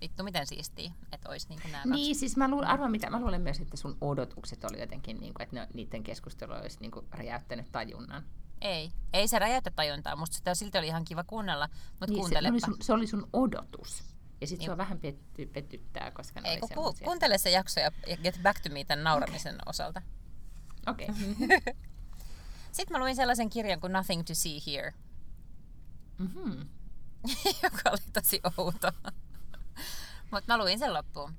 vittu miten siistiä, että olisi niin nämä Niin, siis mä luulen, arvaan mitä, mä luulen myös, että sun odotukset oli jotenkin, niin kuin, että ne, niiden keskustelu olisi niin kuin, räjäyttänyt tajunnan. Ei, ei se räjäytä tajuntaa. Musta sitä silti oli ihan kiva kuunnella, mutta Niin, se, kuuntelepa. oli sun, se oli sun odotus. Ja sitten sua vähän petty, pettyttää, koska ne Ei, kun ku, semmosia. kuuntele se jakso ja, get back to me tämän nauramisen okay. osalta. Okei. Okay. Sitten mä luin sellaisen kirjan kuin Nothing to See Here, mm-hmm. joka oli tosi outo. Mutta mä luin sen loppuun.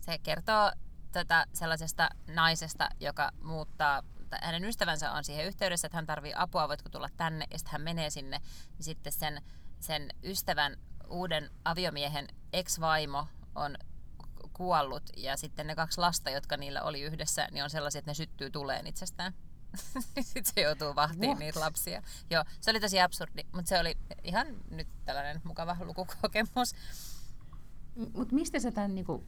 Se kertoo tätä sellaisesta naisesta, joka muuttaa, hänen ystävänsä on siihen yhteydessä, että hän tarvii apua, voitko tulla tänne, ja sitten hän menee sinne, niin sitten sen, sen ystävän uuden aviomiehen ex-vaimo on ku- kuollut, ja sitten ne kaksi lasta, jotka niillä oli yhdessä, niin on sellaisia, että ne syttyy tuleen itsestään. Sitten se joutuu vahtiin What? niitä lapsia. Joo, se oli tosi absurdi, mutta se oli ihan nyt tällainen mukava lukukokemus. Mutta mistä sä tämän niinku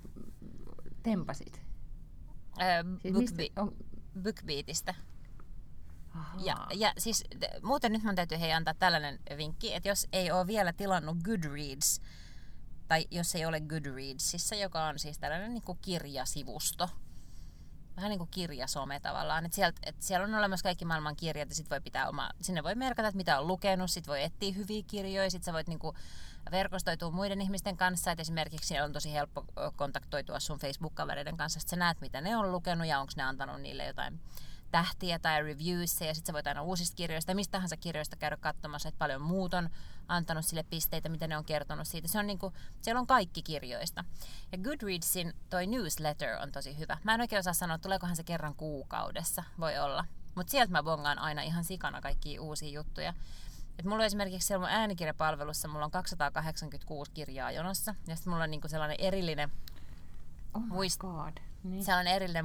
tempasit? Öö, Siis mistä, on, Bookbeatista. Ahaa. Ja, ja siis muuten nyt mun täytyy hei antaa tällainen vinkki, että jos ei ole vielä tilannut Goodreads, tai jos ei ole Goodreadsissa, joka on siis tällainen niin kuin kirjasivusto, vähän niin kuin kirjasome tavallaan, että, sieltä, että siellä on olemassa kaikki maailman kirjat ja sit voi pitää oma, sinne voi merkata, että mitä on lukenut, sit voi etsiä hyviä kirjoja, sit sä voit niin kuin verkostoitua muiden ihmisten kanssa, että esimerkiksi siellä on tosi helppo kontaktoitua sun Facebook-kavereiden kanssa, että sä näet, mitä ne on lukenut ja onko ne antanut niille jotain tähtiä tai reviewissa ja sitten sä voit aina uusista kirjoista mistä tahansa kirjoista käydä katsomassa, että paljon muut on antanut sille pisteitä, mitä ne on kertonut siitä. Se on niinku, siellä on kaikki kirjoista. Ja Goodreadsin toi newsletter on tosi hyvä. Mä en oikein osaa sanoa, tuleekohan se kerran kuukaudessa, voi olla. Mutta sieltä mä bongaan aina ihan sikana kaikkia uusia juttuja. Et mulla on esimerkiksi siellä mun äänikirjapalvelussa, mulla on 286 kirjaa jonossa. Ja sitten mulla on niinku sellainen erillinen oh muist- god. Niin. se on erillinen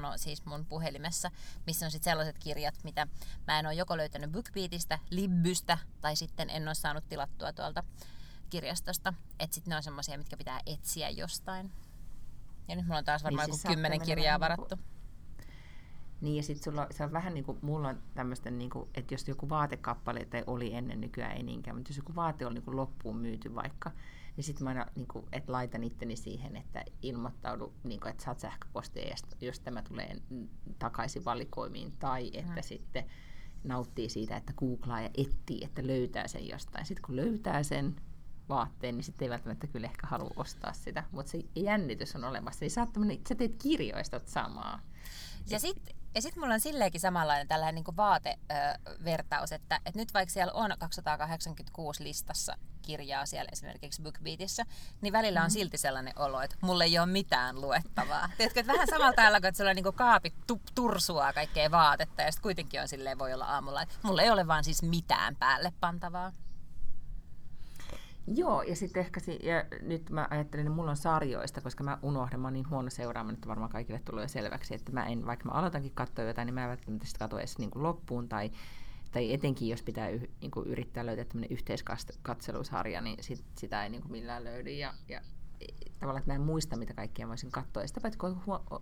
muistiinpano siis mun puhelimessa, missä on sitten sellaiset kirjat, mitä mä en ole joko löytänyt BookBeatista, Libbystä tai sitten en ole saanut tilattua tuolta kirjastosta. Että sitten ne on semmoisia, mitkä pitää etsiä jostain. Ja nyt mulla on taas varmaan Niin, niin, siis joku kymmenen kirjaa varattu. Niin ja sitten sulla se on vähän niin kuin, mulla on tämmöistä, niin kuin, että jos joku vaatekappale, tai oli ennen nykyään ei niinkään, mutta jos joku vaate on niin kuin loppuun myyty vaikka, niin sitten mä aina, niin kuin, että laitan itteni siihen, että ilmoittaudu, niin kuin, että saat sähköpostia, jos, jos tämä tulee takaisin valikoimiin, tai että Mm. sitten nauttii siitä, että googlaa ja etsii, että löytää sen jostain. Sitten kun löytää sen vaatteen, niin sitten ei välttämättä kyllä ehkä halua ostaa sitä, mutta se jännitys on olemassa. Niin sä, sä teet kirjoista samaa. Ja sitten ja sit mulla on silleenkin samanlainen tällainen niin vaatevertaus, että, että nyt vaikka siellä on 286 listassa kirjaa siellä esimerkiksi BookBeatissa, niin välillä on Mhm. silti sellainen olo, että mulla ei ole mitään luettavaa. Tiedätkö, että vähän samalla tavalla kuin että sulla niin kaapit tu- tursuaa kaikkea vaatetta ja sitten kuitenkin on silleen voi olla aamulla, että mulla ei ole vaan siis mitään päälle pantavaa. Joo, ja sitten ehkä, si- ja nyt mä ajattelin, että mulla on sarjoista, koska mä unohdan, mä oon niin huono seuraamaan, että varmaan kaikille tulee selväksi, että mä en, vaikka mä aloitankin katsoa jotain, niin mä en välttämättä sitä katso edes niin kuin loppuun, tai, tai etenkin jos pitää y, niin kuin yrittää löytää tämmöinen yhteiskatselusarja, niin sit, sitä ei niin kuin millään löydy, ja, ja tavallaan, että mä en muista, mitä kaikkea voisin katsoa. Ja sitä paitsi,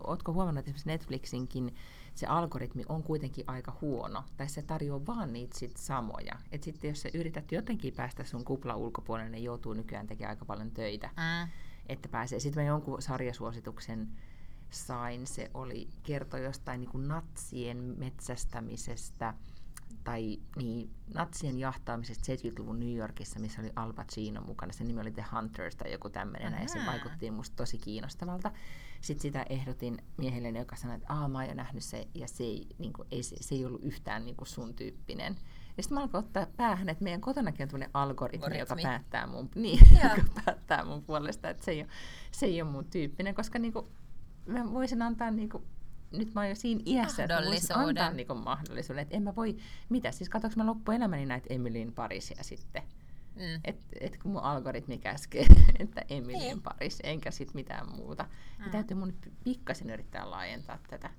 ootko huomannut, että esimerkiksi Netflixinkin se algoritmi on kuitenkin aika huono, tai se tarjoaa vaan niitä sit samoja. Että sitten jos sä yrität jotenkin päästä sun kupla ulkopuolelle, niin joutuu nykyään tekemään aika paljon töitä, Mm. että pääsee. Sitten mä jonkun sarjasuosituksen sain, se oli kerto jostain niin kuin natsien metsästämisestä, tai niin, natsien jahtaamisesta 70-luvun New Yorkissa, missä oli Al Pacino mukana. Se nimi oli The Hunters tai joku tämmöinen, ja se vaikutti musta tosi kiinnostavalta. Sitten sitä ehdotin miehelle, joka sanoi, että Aa, mä oon jo nähnyt se, ja se ei, niin kuin, ei, se, se ei ollut yhtään niin kuin sun tyyppinen. Ja sitten mä alkoin ottaa päähän, että meidän kotonakin on tämmöinen algoritmi, joka Algoritmi. päättää mun, niin, joka päättää mun puolesta, että se ei ole, se ei ole mun tyyppinen, koska niin kuin, mä voisin antaa niin kuin, nyt mä oon jo siinä iässä, että mä voisin antaa Mahdollisuuden. niin kuin mahdollisuuden, että en mä voi, mitä, siis katsoinko mä loppuelämäni näitä Emilyn Parisia sitten, Mm. että et kun mun algoritmi käskee, että Emilyn Niin. Paris, enkä sit mitään muuta, niin Mm. täytyy mun nyt pikkasen yrittää laajentaa tätä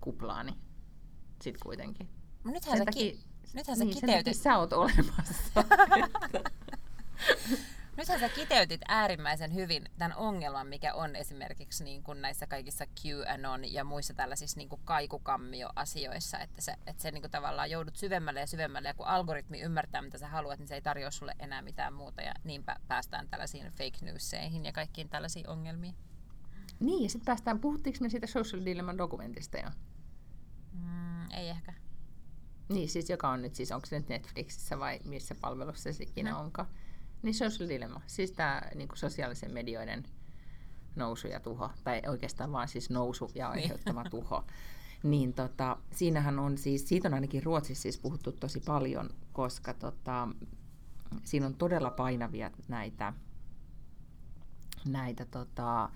kuplaani sit kuitenkin. Nythän, sä, ki- nythän sä niin, sen takia kiteytit sä oot olemassa. Sä kiteytit äärimmäisen hyvin tämän ongelman, mikä on esimerkiksi niin kuin näissä kaikissa QAnon ja muissa tällaisissa niin kuin kaikukammio-asioissa, että se, että se niin kuin tavallaan joudut syvemmälle ja syvemmälle, ja kun algoritmi ymmärtää, mitä sä haluat, niin se ei tarjoa sulle enää mitään muuta, ja niinpä päästään tällaisiin fake newseihin ja kaikkiin tällaisiin ongelmiin. niin, ja sitten päästään, puhuttiinko me siitä Social Dilemma dokumentista jo? Mm, ei ehkä. Niin, siis joka on nyt, siis onko se nyt Netflixissä vai missä palvelussa se ikinä No. onkaan. Niin Social Dilemma, siis tämä niin sosiaalisen medioiden nousu ja tuho, tai oikeastaan vaan siis nousu ja Niin. aiheuttama tuho. Niin tota, siinähän on siis, siitä on ainakin Ruotsissa siis puhuttu tosi paljon, koska tota, siinä on todella painavia näitä, näitä tota,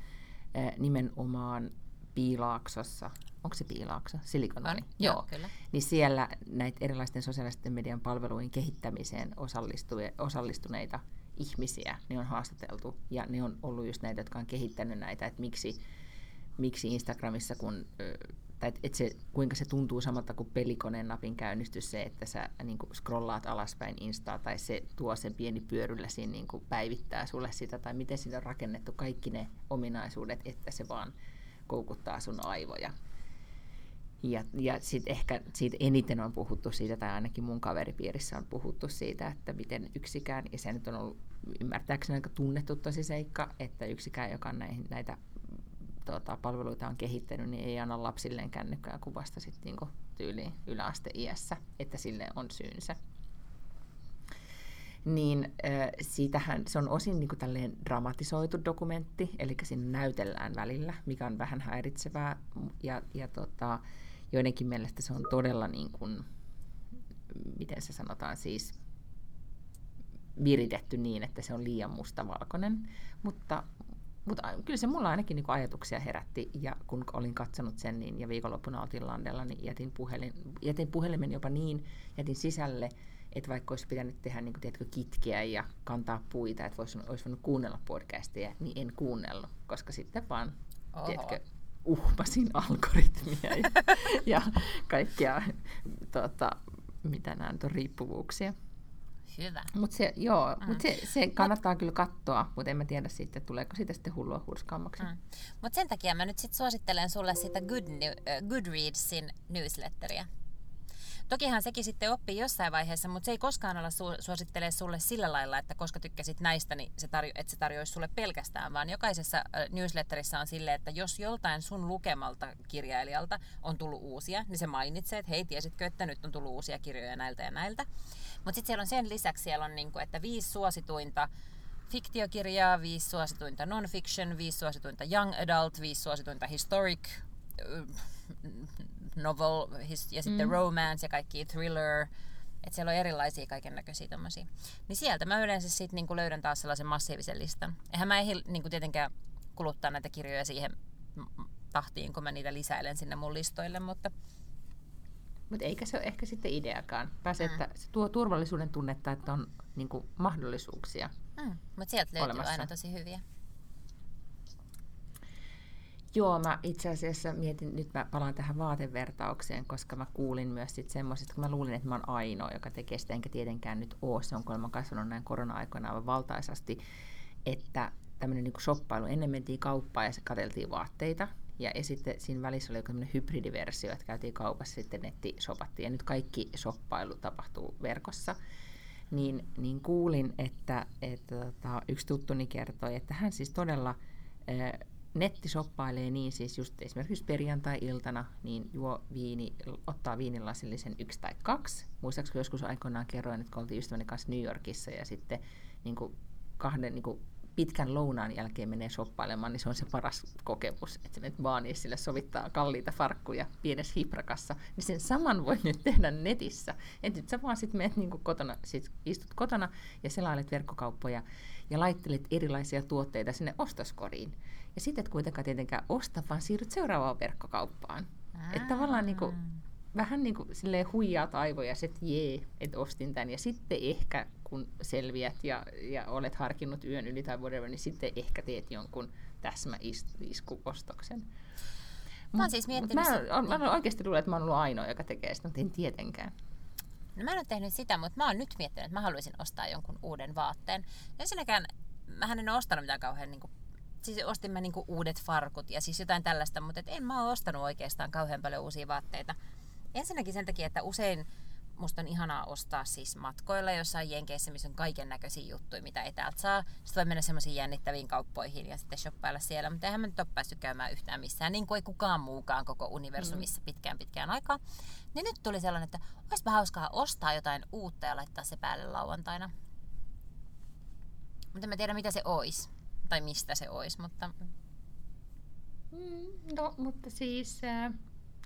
eh, nimenomaan Piilaaksossa, onko se Piilaakso? Silicon Valley? On, joo, kyllä. Niin siellä näitä erilaisten sosiaalisten median palvelujen kehittämiseen osallistu- osallistuneita ihmisiä ne on haastateltu. Ja ne on ollut just näitä, jotka on kehittänyt näitä, että miksi, miksi Instagramissa, kun tai et, se, kuinka se tuntuu samalta kuin pelikoneen napin käynnistys, se, että sä niin kuin scrollaat alaspäin Instaa, tai se tuo sen pieni pyöryllä siinä niin kuin päivittää sulle sitä, tai miten siitä on rakennettu kaikki ne ominaisuudet, että se vaan koukuttaa sun aivoja. Ja, ja sitten ehkä siitä eniten on puhuttu siitä, tai ainakin mun kaveripiirissä on puhuttu siitä, että miten yksikään, ja se nyt on ollut ymmärtääkseni aika tunnettu tosi seikka, että yksikään, joka näihin, näitä tota, palveluita on kehittänyt, niin ei anna lapsilleen kännykkää kuvasta sitten niinku tyyliin yläasteiässä, että sille on syynsä. Niin äh, siitähän se on osin niinku tälleen dramatisoitu dokumentti, eli siinä näytellään välillä, mikä on vähän häiritsevää, ja, ja tota, joidenkin mielestä se on todella niin kuin, miten se sanotaan siis, viritetty niin, että se on liian mustavalkoinen, mutta, mutta kyllä se mulla ainakin niin ajatuksia herätti, ja kun olin katsonut sen niin, ja viikonloppuna oltiin landella, niin jätin, puhelin, jätin puhelimen jopa niin, jätin sisälle, että vaikka olisi pitänyt tehdä niin kuin, tiedätkö, kitkeä ja kantaa puita, että olisi, olisi voinut kuunnella podcastia, niin en kuunnellut, koska sitten vaan, Oho. tiedätkö, uhmasin algoritmia ja, ja kaikkia, tota, mitä nämä on, riippuvuuksia. Hyvä. Mutta se, joo, mm. mut se, se kannattaa Mut, kyllä katsoa, mutta en mä tiedä sitten, tuleeko siitä sitten hullua hurskaammaksi. Mm. Mutta sen takia mä nyt sitten suosittelen sulle sitä Good, uh, Goodreadsin newsletteriä. Tokihan sekin sitten oppii jossain vaiheessa, mutta se ei koskaan olla su- suosittele sulle sillä lailla, että koska tykkäsit näistä, niin se tarjo- että se tarjoaisi sulle pelkästään, vaan jokaisessa äh, newsletterissa on silleen, että jos joltain sun lukemalta kirjailijalta on tullut uusia, niin se mainitsee, että hei, tiesitkö, että nyt on tullut uusia kirjoja näiltä ja näiltä. Mutta sitten siellä on sen lisäksi, siellä on niinku, että viisi suosituinta fiktiokirjaa, viisi suosituinta non-fiction, viisi suosituinta young adult, viisi suosituinta historic, novel his, ja sitten mm. romance ja kaikki thriller. Että siellä on erilaisia kaiken näköisiä tommosia. Niin sieltä mä yleensä sitten niinku löydän taas sellaisen massiivisen listan. Eihän mä ehdi niinku tietenkään kuluttaa näitä kirjoja siihen tahtiin, kun mä niitä lisäilen sinne mun listoille, mutta... Mutta eikä se ole ehkä sitten ideakaan. Pääse, mm. että se tuo turvallisuuden tunnetta, että on niinku mahdollisuuksia mm. Mutta sieltä löytyy olemassa. aina tosi hyviä. Joo, mä itse asiassa mietin, nyt mä palaan tähän vaatevertaukseen, koska mä kuulin myös sit semmoisesta, kun mä luulin, että mä oon ainoa, joka tekee sitä, enkä tietenkään nyt oo, se on kuulemma kasvanut näin korona-aikoina aivan valtaisasti, että tämmöinen niin shoppailu, ennen mentiin kauppaan ja se katseltiin vaatteita, ja, ja sitten siinä välissä oli joku hybridiversio, että käytiin kaupassa sitten netti shopattiin, ja nyt kaikki shoppailu tapahtuu verkossa, niin, niin kuulin, että, että tota, yksi tuttuni kertoi, että hän siis todella netti shoppailee niin siis just esimerkiksi perjantai-iltana, niin juo viini, ottaa viinilasillisen yksi tai kaksi. Muistaakseni joskus aikoinaan kerroin, että kun oltiin ystäväni kanssa New Yorkissa ja sitten niin kuin kahden niin kuin pitkän lounaan jälkeen menee shoppailemaan, niin se on se paras kokemus, että se nyt vaan sille sovittaa kalliita farkkuja pienessä hiprakassa, niin sen saman voi nyt tehdä netissä. Et nyt sä vaan sitten menet niin kotona, sit istut kotona ja selailet verkkokauppoja ja laittelet erilaisia tuotteita sinne ostoskoriin. Ja sitten et kuitenkaan tietenkään osta, vaan siirryt seuraavaan verkkokauppaan. Että tavallaan niin kuin, vähän niin kuin huijaat aivoja, että jee, että ostin tämän. Ja sitten ehkä, kun selviät ja, ja olet harkinnut yön yli tai whatever, niin sitten ehkä teet jonkun täsmäiskuostoksen. Mä oon siis miettinyt... Mä, mä, mä, mä oikeasti luulen, että mä oon ollut ainoa, joka tekee sitä, mutta en tietenkään. No mä en ole tehnyt sitä, mutta mä oon nyt miettinyt, että mä haluaisin ostaa jonkun uuden vaatteen. Ensinnäkään mä en ole ostanut mitään kauhean niin kuin, siis ostin mä niin kuin uudet farkut ja siis jotain tällaista, mutta et en mä ole ostanut oikeastaan kauhean paljon uusia vaatteita. Ensinnäkin sen takia, että usein musta on ihanaa ostaa siis matkoilla jossain jenkeissä, missä on kaiken näköisiä juttuja, mitä ei täältä saa. Sitten voi mennä semmoisiin jännittäviin kauppoihin ja sitten shoppailla siellä, mutta eihän mä nyt ole päässyt käymään yhtään missään, niin kuin ei kukaan muukaan koko universumissa mm. pitkään pitkään aikaa. Niin nyt tuli sellainen, että olisipa hauskaa ostaa jotain uutta ja laittaa se päälle lauantaina. Mutta en mä tiedä, mitä se olisi. Tai mistä se olisi, mutta... Mm, no, mutta siis äh,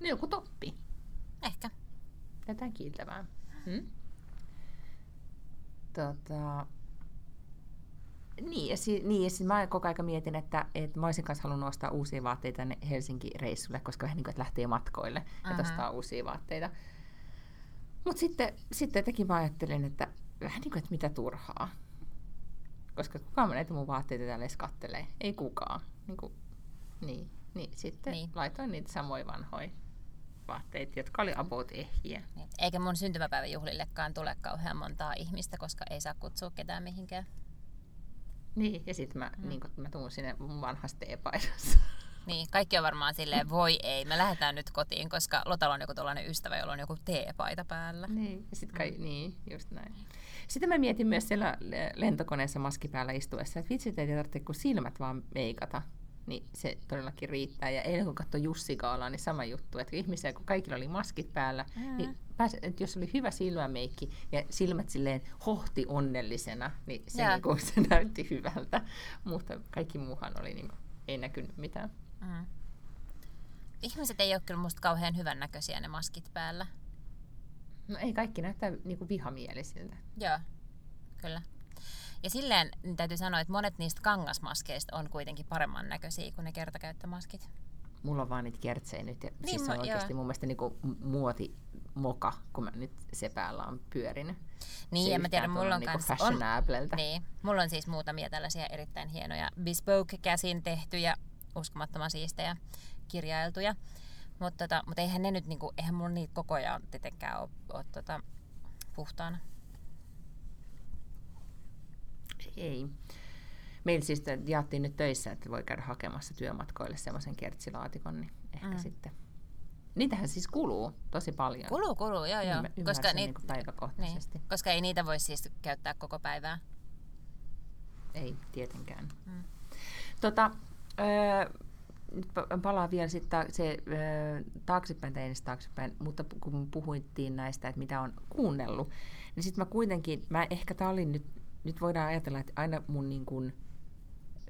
joku toppi. Ehkä. Jotain kiiltävää. Hmm? Tota, niin, ja, si, niin, ja siis mä koko ajan mietin, että, että mä olisin kanssa halunnut ostaa uusia vaatteita tänne Helsinki-reissulle, koska vähän niin kuin, että lähtee matkoille uh-huh. ja ostaa uusia vaatteita. Mutta sitten, sitten jotenkin mä ajattelin, että vähän niin kuin, että mitä turhaa. Koska kukaan näitä mun vaatteita täällä edes kattelee. Ei kukaan. Niin, kuin, niin, niin sitten niin. laitoin niitä samoja vanhoja vaatteet, jotka oli about ehjiä. Niin. Eikä mun syntymäpäiväjuhlillekaan tule kauhean montaa ihmistä, koska ei saa kutsua ketään mihinkään. Niin, ja sitten mä, mm. niin mä tuun sinne mun vanhassa teepaidassa. Niin, kaikki on varmaan silleen, voi ei, me lähdetään nyt kotiin, koska Lotalla on joku tällainen ystävä, jolla on joku teepaita päällä. Niin, ja sit kai, mm. niin, just näin. Sitten mä mietin myös siellä lentokoneessa maski päällä istuessa, että vitsit ei tarvitse kuin silmät vaan meikata niin se todellakin riittää. Ja eilen kun katsoi Jussi Kaalaa, niin sama juttu, että ihmisiä, kun kaikilla oli maskit päällä, mm. niin pääs, että jos oli hyvä silmämeikki ja silmät silleen hohti onnellisena, niin se, niin kuin, se näytti hyvältä. Mutta kaikki muuhan oli, niin kuin, ei näkynyt mitään. Mm. Ihmiset ei ole kyllä musta kauhean hyvännäköisiä ne maskit päällä. No ei, kaikki näyttää niin kuin vihamielisiltä. Joo, kyllä. Ja silleen niin täytyy sanoa, että monet niistä kangasmaskeista on kuitenkin paremman näköisiä kuin ne kertakäyttömaskit. Mulla on vaan niitä kertsejä nyt. Ja niin, siis se on oikeasti joo. mun mielestä niinku muoti moka, kun mä nyt se päällä on pyörinyt. Niin, ja mä tiedän, mulla on niinku kans, on, niin, mulla on siis muutamia tällaisia erittäin hienoja bespoke käsin tehtyjä, uskomattoman siistejä, kirjailtuja. Mutta tota, mut eihän ne nyt, niinku, eihän mulla niitä koko ajan tietenkään ole, ole tota, puhtaana ei. Meillä siis jaettiin nyt töissä, että voi käydä hakemassa työmatkoille semmoisen kertsilaatikon, niin ehkä mm. sitten Niitähän siis kuluu tosi paljon. Kuluu, kuluu, joo, joo. Ymmärsin koska niit... niin päiväkohtaisesti. Niin. Koska ei niitä voi siis käyttää koko päivää. Ei, tietenkään. Mm. Tota, öö, nyt palaan vielä sitten se öö, taaksepäin tai ensin taaksepäin, mutta kun puhuittiin näistä, että mitä on kuunnellut, niin sitten mä kuitenkin, mä ehkä tämä oli nyt nyt voidaan ajatella, että aina mun, niin kun,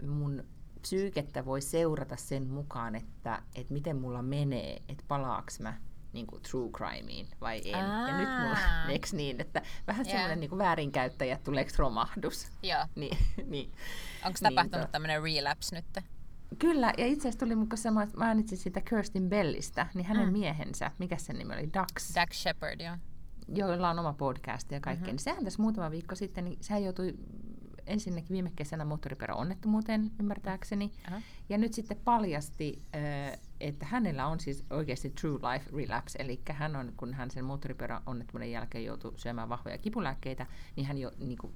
mun psyykettä voi seurata sen mukaan, että, että miten mulla menee, että palaaks mä niin kuin true crimeen vai en. Aa. Ja nyt mulla meks niin, että vähän yeah. semmoinen niin väärinkäyttäjä, tuleeko romahdus. Joo. Niin, niin, Onko niin, tapahtunut to... tämmöinen relapse nyt? Kyllä, ja itse asiassa tuli mukaan sama, että mainitsin sitä Kirstin Bellistä, niin hänen mm. miehensä, mikä sen nimi oli, Dax. Dax Shepard, joo joilla on oma podcast ja kaikkea, mm-hmm. niin sehän tässä muutama viikko sitten, niin sehän joutui ensinnäkin viime kesänä moottoripyöräonnettomuuteen ymmärtääkseni. Uh-huh. Ja nyt sitten paljasti, että hänellä on siis oikeasti true life relapse, eli hän on, kun hän sen moottoripyöräonnettomuuden jälkeen joutui syömään vahvoja kipulääkkeitä, niin hän jo niin kuin,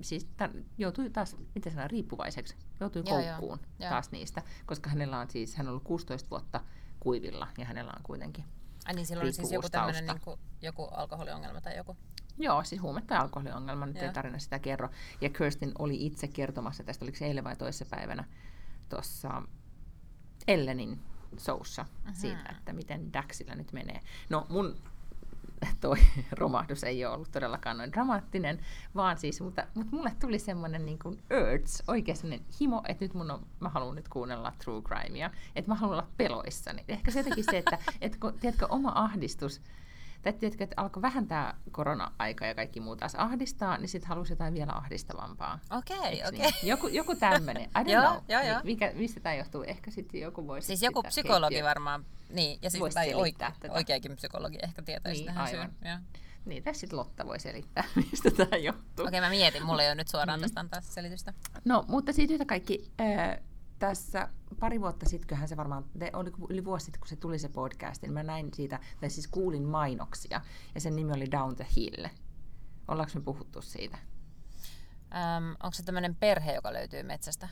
siis tämän, joutui taas, miten sanoa, riippuvaiseksi, joutui joo, koukkuun joo, taas joo. niistä, koska hänellä on siis, hän on ollut 16 vuotta kuivilla ja hänellä on kuitenkin Ai niin, silloin oli siis joku tämmöinen niin kuin, joku alkoholiongelma tai joku? Joo, siis huume- tai alkoholiongelma, nyt Joo. ei tarina sitä kerro. Ja Kirstin oli itse kertomassa tästä, oliko se eilen vai toissapäivänä tuossa Ellenin soussa uh-huh. siitä, että miten Daxilla nyt menee. No mun toi romahdus ei ole ollut todellakaan noin dramaattinen, vaan siis, mutta, mutta mulle tuli semmoinen niin kuin urge, oikein semmoinen himo, että nyt mun on, mä haluan nyt kuunnella true crimea, että mä haluan olla peloissani. Ehkä se jotenkin se, että, että kun, tiedätkö, oma ahdistus, tai tiedätkö, että alkoi vähän tämä korona-aika ja kaikki muut taas ahdistaa, niin sitten halusi jotain vielä ahdistavampaa. Okei, okay, okei. Okay. Niin? Joku, joku tämmöinen. I don't joo, know. Joo, joo. Mikä, mistä tämä johtuu? Ehkä sitten joku voisi... Siis joku psykologi keittiö. varmaan, niin, ja sitten tai oike, oikeakin psykologi ehkä tietäisi niin, tähän syyn. Ja. Niin, tässä sitten Lotta voi selittää, mistä tämä johtuu. Okei, mä mietin, mulla ei ole nyt suoraan mm. tästä antaa selitystä. No, mutta siitä yhtä kaikki, äh, tässä pari vuotta sitten, se varmaan, oli yli vuosi sitten, kun se tuli se podcast, niin mä näin siitä, tai siis kuulin mainoksia, ja sen nimi oli Down the Hill. Ollaanko me puhuttu siitä? Öm, onko se tämmöinen perhe, joka löytyy metsästä?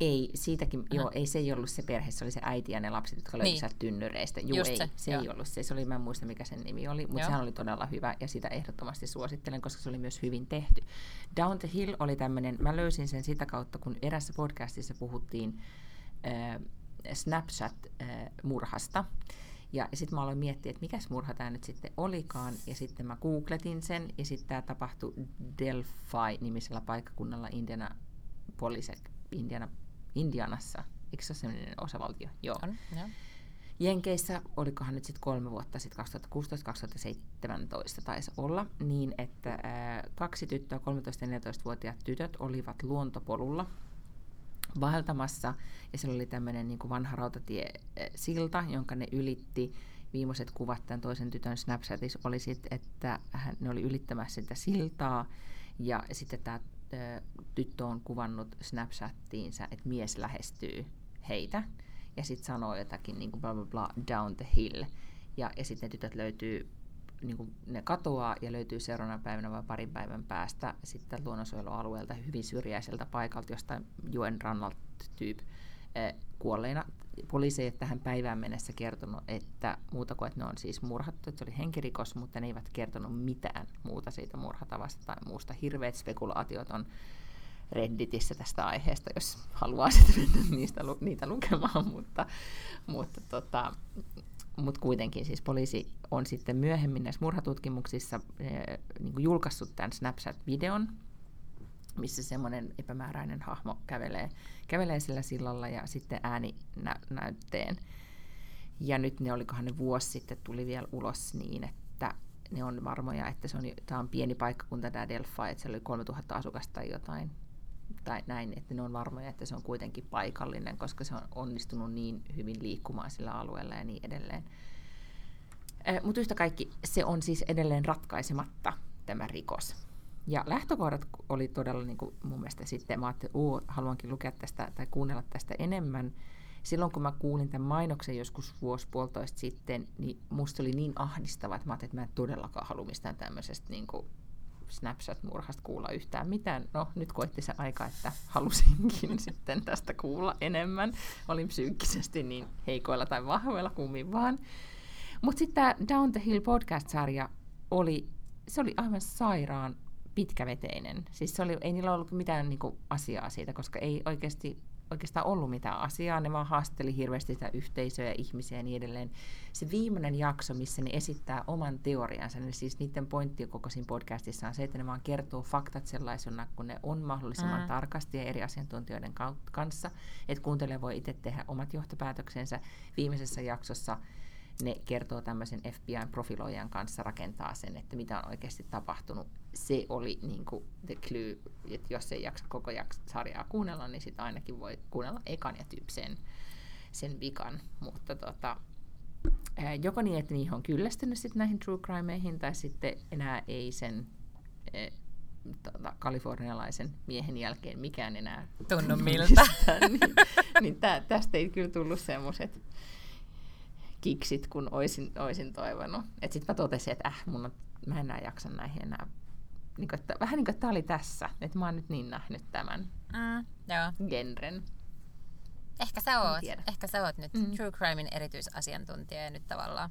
Ei, siitäkin, uh-huh. joo, ei se ei ollut se perhe, se oli se äiti ja ne lapset, jotka löytyivät niin. tynnyreistä. Joo, ei, se, se ei ollut se, se oli, mä en muista mikä sen nimi oli, mutta sehän oli todella hyvä ja sitä ehdottomasti suosittelen, koska se oli myös hyvin tehty. Down the Hill oli tämmöinen, mä löysin sen sitä kautta, kun erässä podcastissa puhuttiin äh, Snapchat-murhasta. Äh, ja sitten mä aloin miettiä, että mikä murha tämä nyt sitten olikaan. Ja sitten mä googletin sen, ja sitten tämä tapahtui Delphi-nimisellä paikkakunnalla Indiana, Police, Indiana Indianassa. Eikö se ole sellainen osavaltio? Joo. On, joo. Jenkeissä, olikohan nyt sitten kolme vuotta sitten 2016-2017 taisi olla, niin että ää, kaksi tyttöä, 13-14-vuotiaat tytöt olivat luontopolulla vaeltamassa, ja siellä oli tämmöinen niin vanha rautatiesilta, jonka ne ylitti. Viimeiset kuvat tämän toisen tytön Snapchatissa oli sitten, että hän, ne oli ylittämässä sitä siltaa, ja sitten tämä tyttö on kuvannut Snapchattiinsa, että mies lähestyy heitä. ja sitten sanoo jotakin niin kuin bla bla bla down the hill. Ja, ja sitten ne tytöt löytyy, niin kuin ne katoaa ja löytyy seuraavana päivänä vai parin päivän päästä sitten luonnonsuojelualueelta hyvin syrjäiseltä paikalta jostain joen rannalta tyyp eh, kuolleina. Poliisi ei tähän päivään mennessä kertonut, että muuta kuin, että ne on siis murhattu, että se oli henkirikos, mutta ne eivät kertonut mitään muuta siitä murhatavasta tai muusta. Hirveät spekulaatiot on Redditissä tästä aiheesta, jos haluaa sitten niistä, niitä lukemaan, mutta, mutta tota, mutta kuitenkin siis poliisi on sitten myöhemmin näissä murhatutkimuksissa eh, niin julkaissut tämän Snapchat-videon, missä semmoinen epämääräinen hahmo kävelee, kävelee sillä sillalla ja sitten ääni nä- näytteen. Ja nyt ne, olikohan ne vuosi sitten, tuli vielä ulos niin, että ne on varmoja, että se on, tämä on pieni paikkakunta tämä Delphi, että siellä oli 3000 asukasta tai jotain, tai näin, että ne on varmoja, että se on kuitenkin paikallinen, koska se on onnistunut niin hyvin liikkumaan sillä alueella ja niin edelleen. Mutta yhtä kaikki, se on siis edelleen ratkaisematta tämä rikos. Ja lähtökohdat oli todella niin kuin mun mielestä sitten, mä ajattelin, että haluankin lukea tästä tai kuunnella tästä enemmän. Silloin kun mä kuulin tämän mainoksen joskus vuosi puolitoista sitten, niin musta oli niin ahdistava, että mä ajattelin, että mä en todellakaan halua mistään tämmöisestä niin kuin Snapchat-murhasta kuulla yhtään mitään. No, nyt koitti se aika, että halusinkin sitten tästä kuulla enemmän. Olin psyykkisesti niin heikoilla tai vahvoilla kummin vaan. Mutta sitten tämä Down the Hill podcast-sarja oli, se oli aivan sairaan pitkäveteinen. Siis se oli, ei niillä ollut mitään niinku, asiaa siitä, koska ei oikeasti oikeastaan ollut mitään asiaa, ne vaan haasteli hirveästi sitä yhteisöä ja ihmisiä ja niin edelleen. Se viimeinen jakso, missä ne esittää oman teoriansa, niin siis niiden pointti koko siinä podcastissa on se, että ne vaan kertoo faktat sellaisena, kun ne on mahdollisimman mm. tarkasti ja eri asiantuntijoiden kanssa, että kuuntelija voi itse tehdä omat johtopäätöksensä. Viimeisessä jaksossa ne kertoo tämmöisen FBI-profiloijan kanssa rakentaa sen, että mitä on oikeasti tapahtunut. Se oli niin kuin the clue, että jos ei jaksa koko jaks- sarjaa kuunnella, niin sitten ainakin voi kuunnella ekan ja tyypsen sen vikan. Mutta tota, joko niin, että niihin on kyllästynyt sit näihin true crimeihin, tai sitten enää ei sen e, tota, kalifornialaisen miehen jälkeen mikään enää tunnu miltä. niin, niin tä, tästä ei kyllä tullut semmoiset kiksit, kun oisin, oisin toivonut. Sitten mä totesin, että äh, mun on, mä en enää jaksa näihin enää. Niin kuin, että, vähän niin kuin, että tämä oli tässä, että mä oon nyt niin nähnyt tämän mm, joo. genren. Ehkä sä oot, ehkä sä oot nyt mm. True Crimein erityisasiantuntija ja nyt tavallaan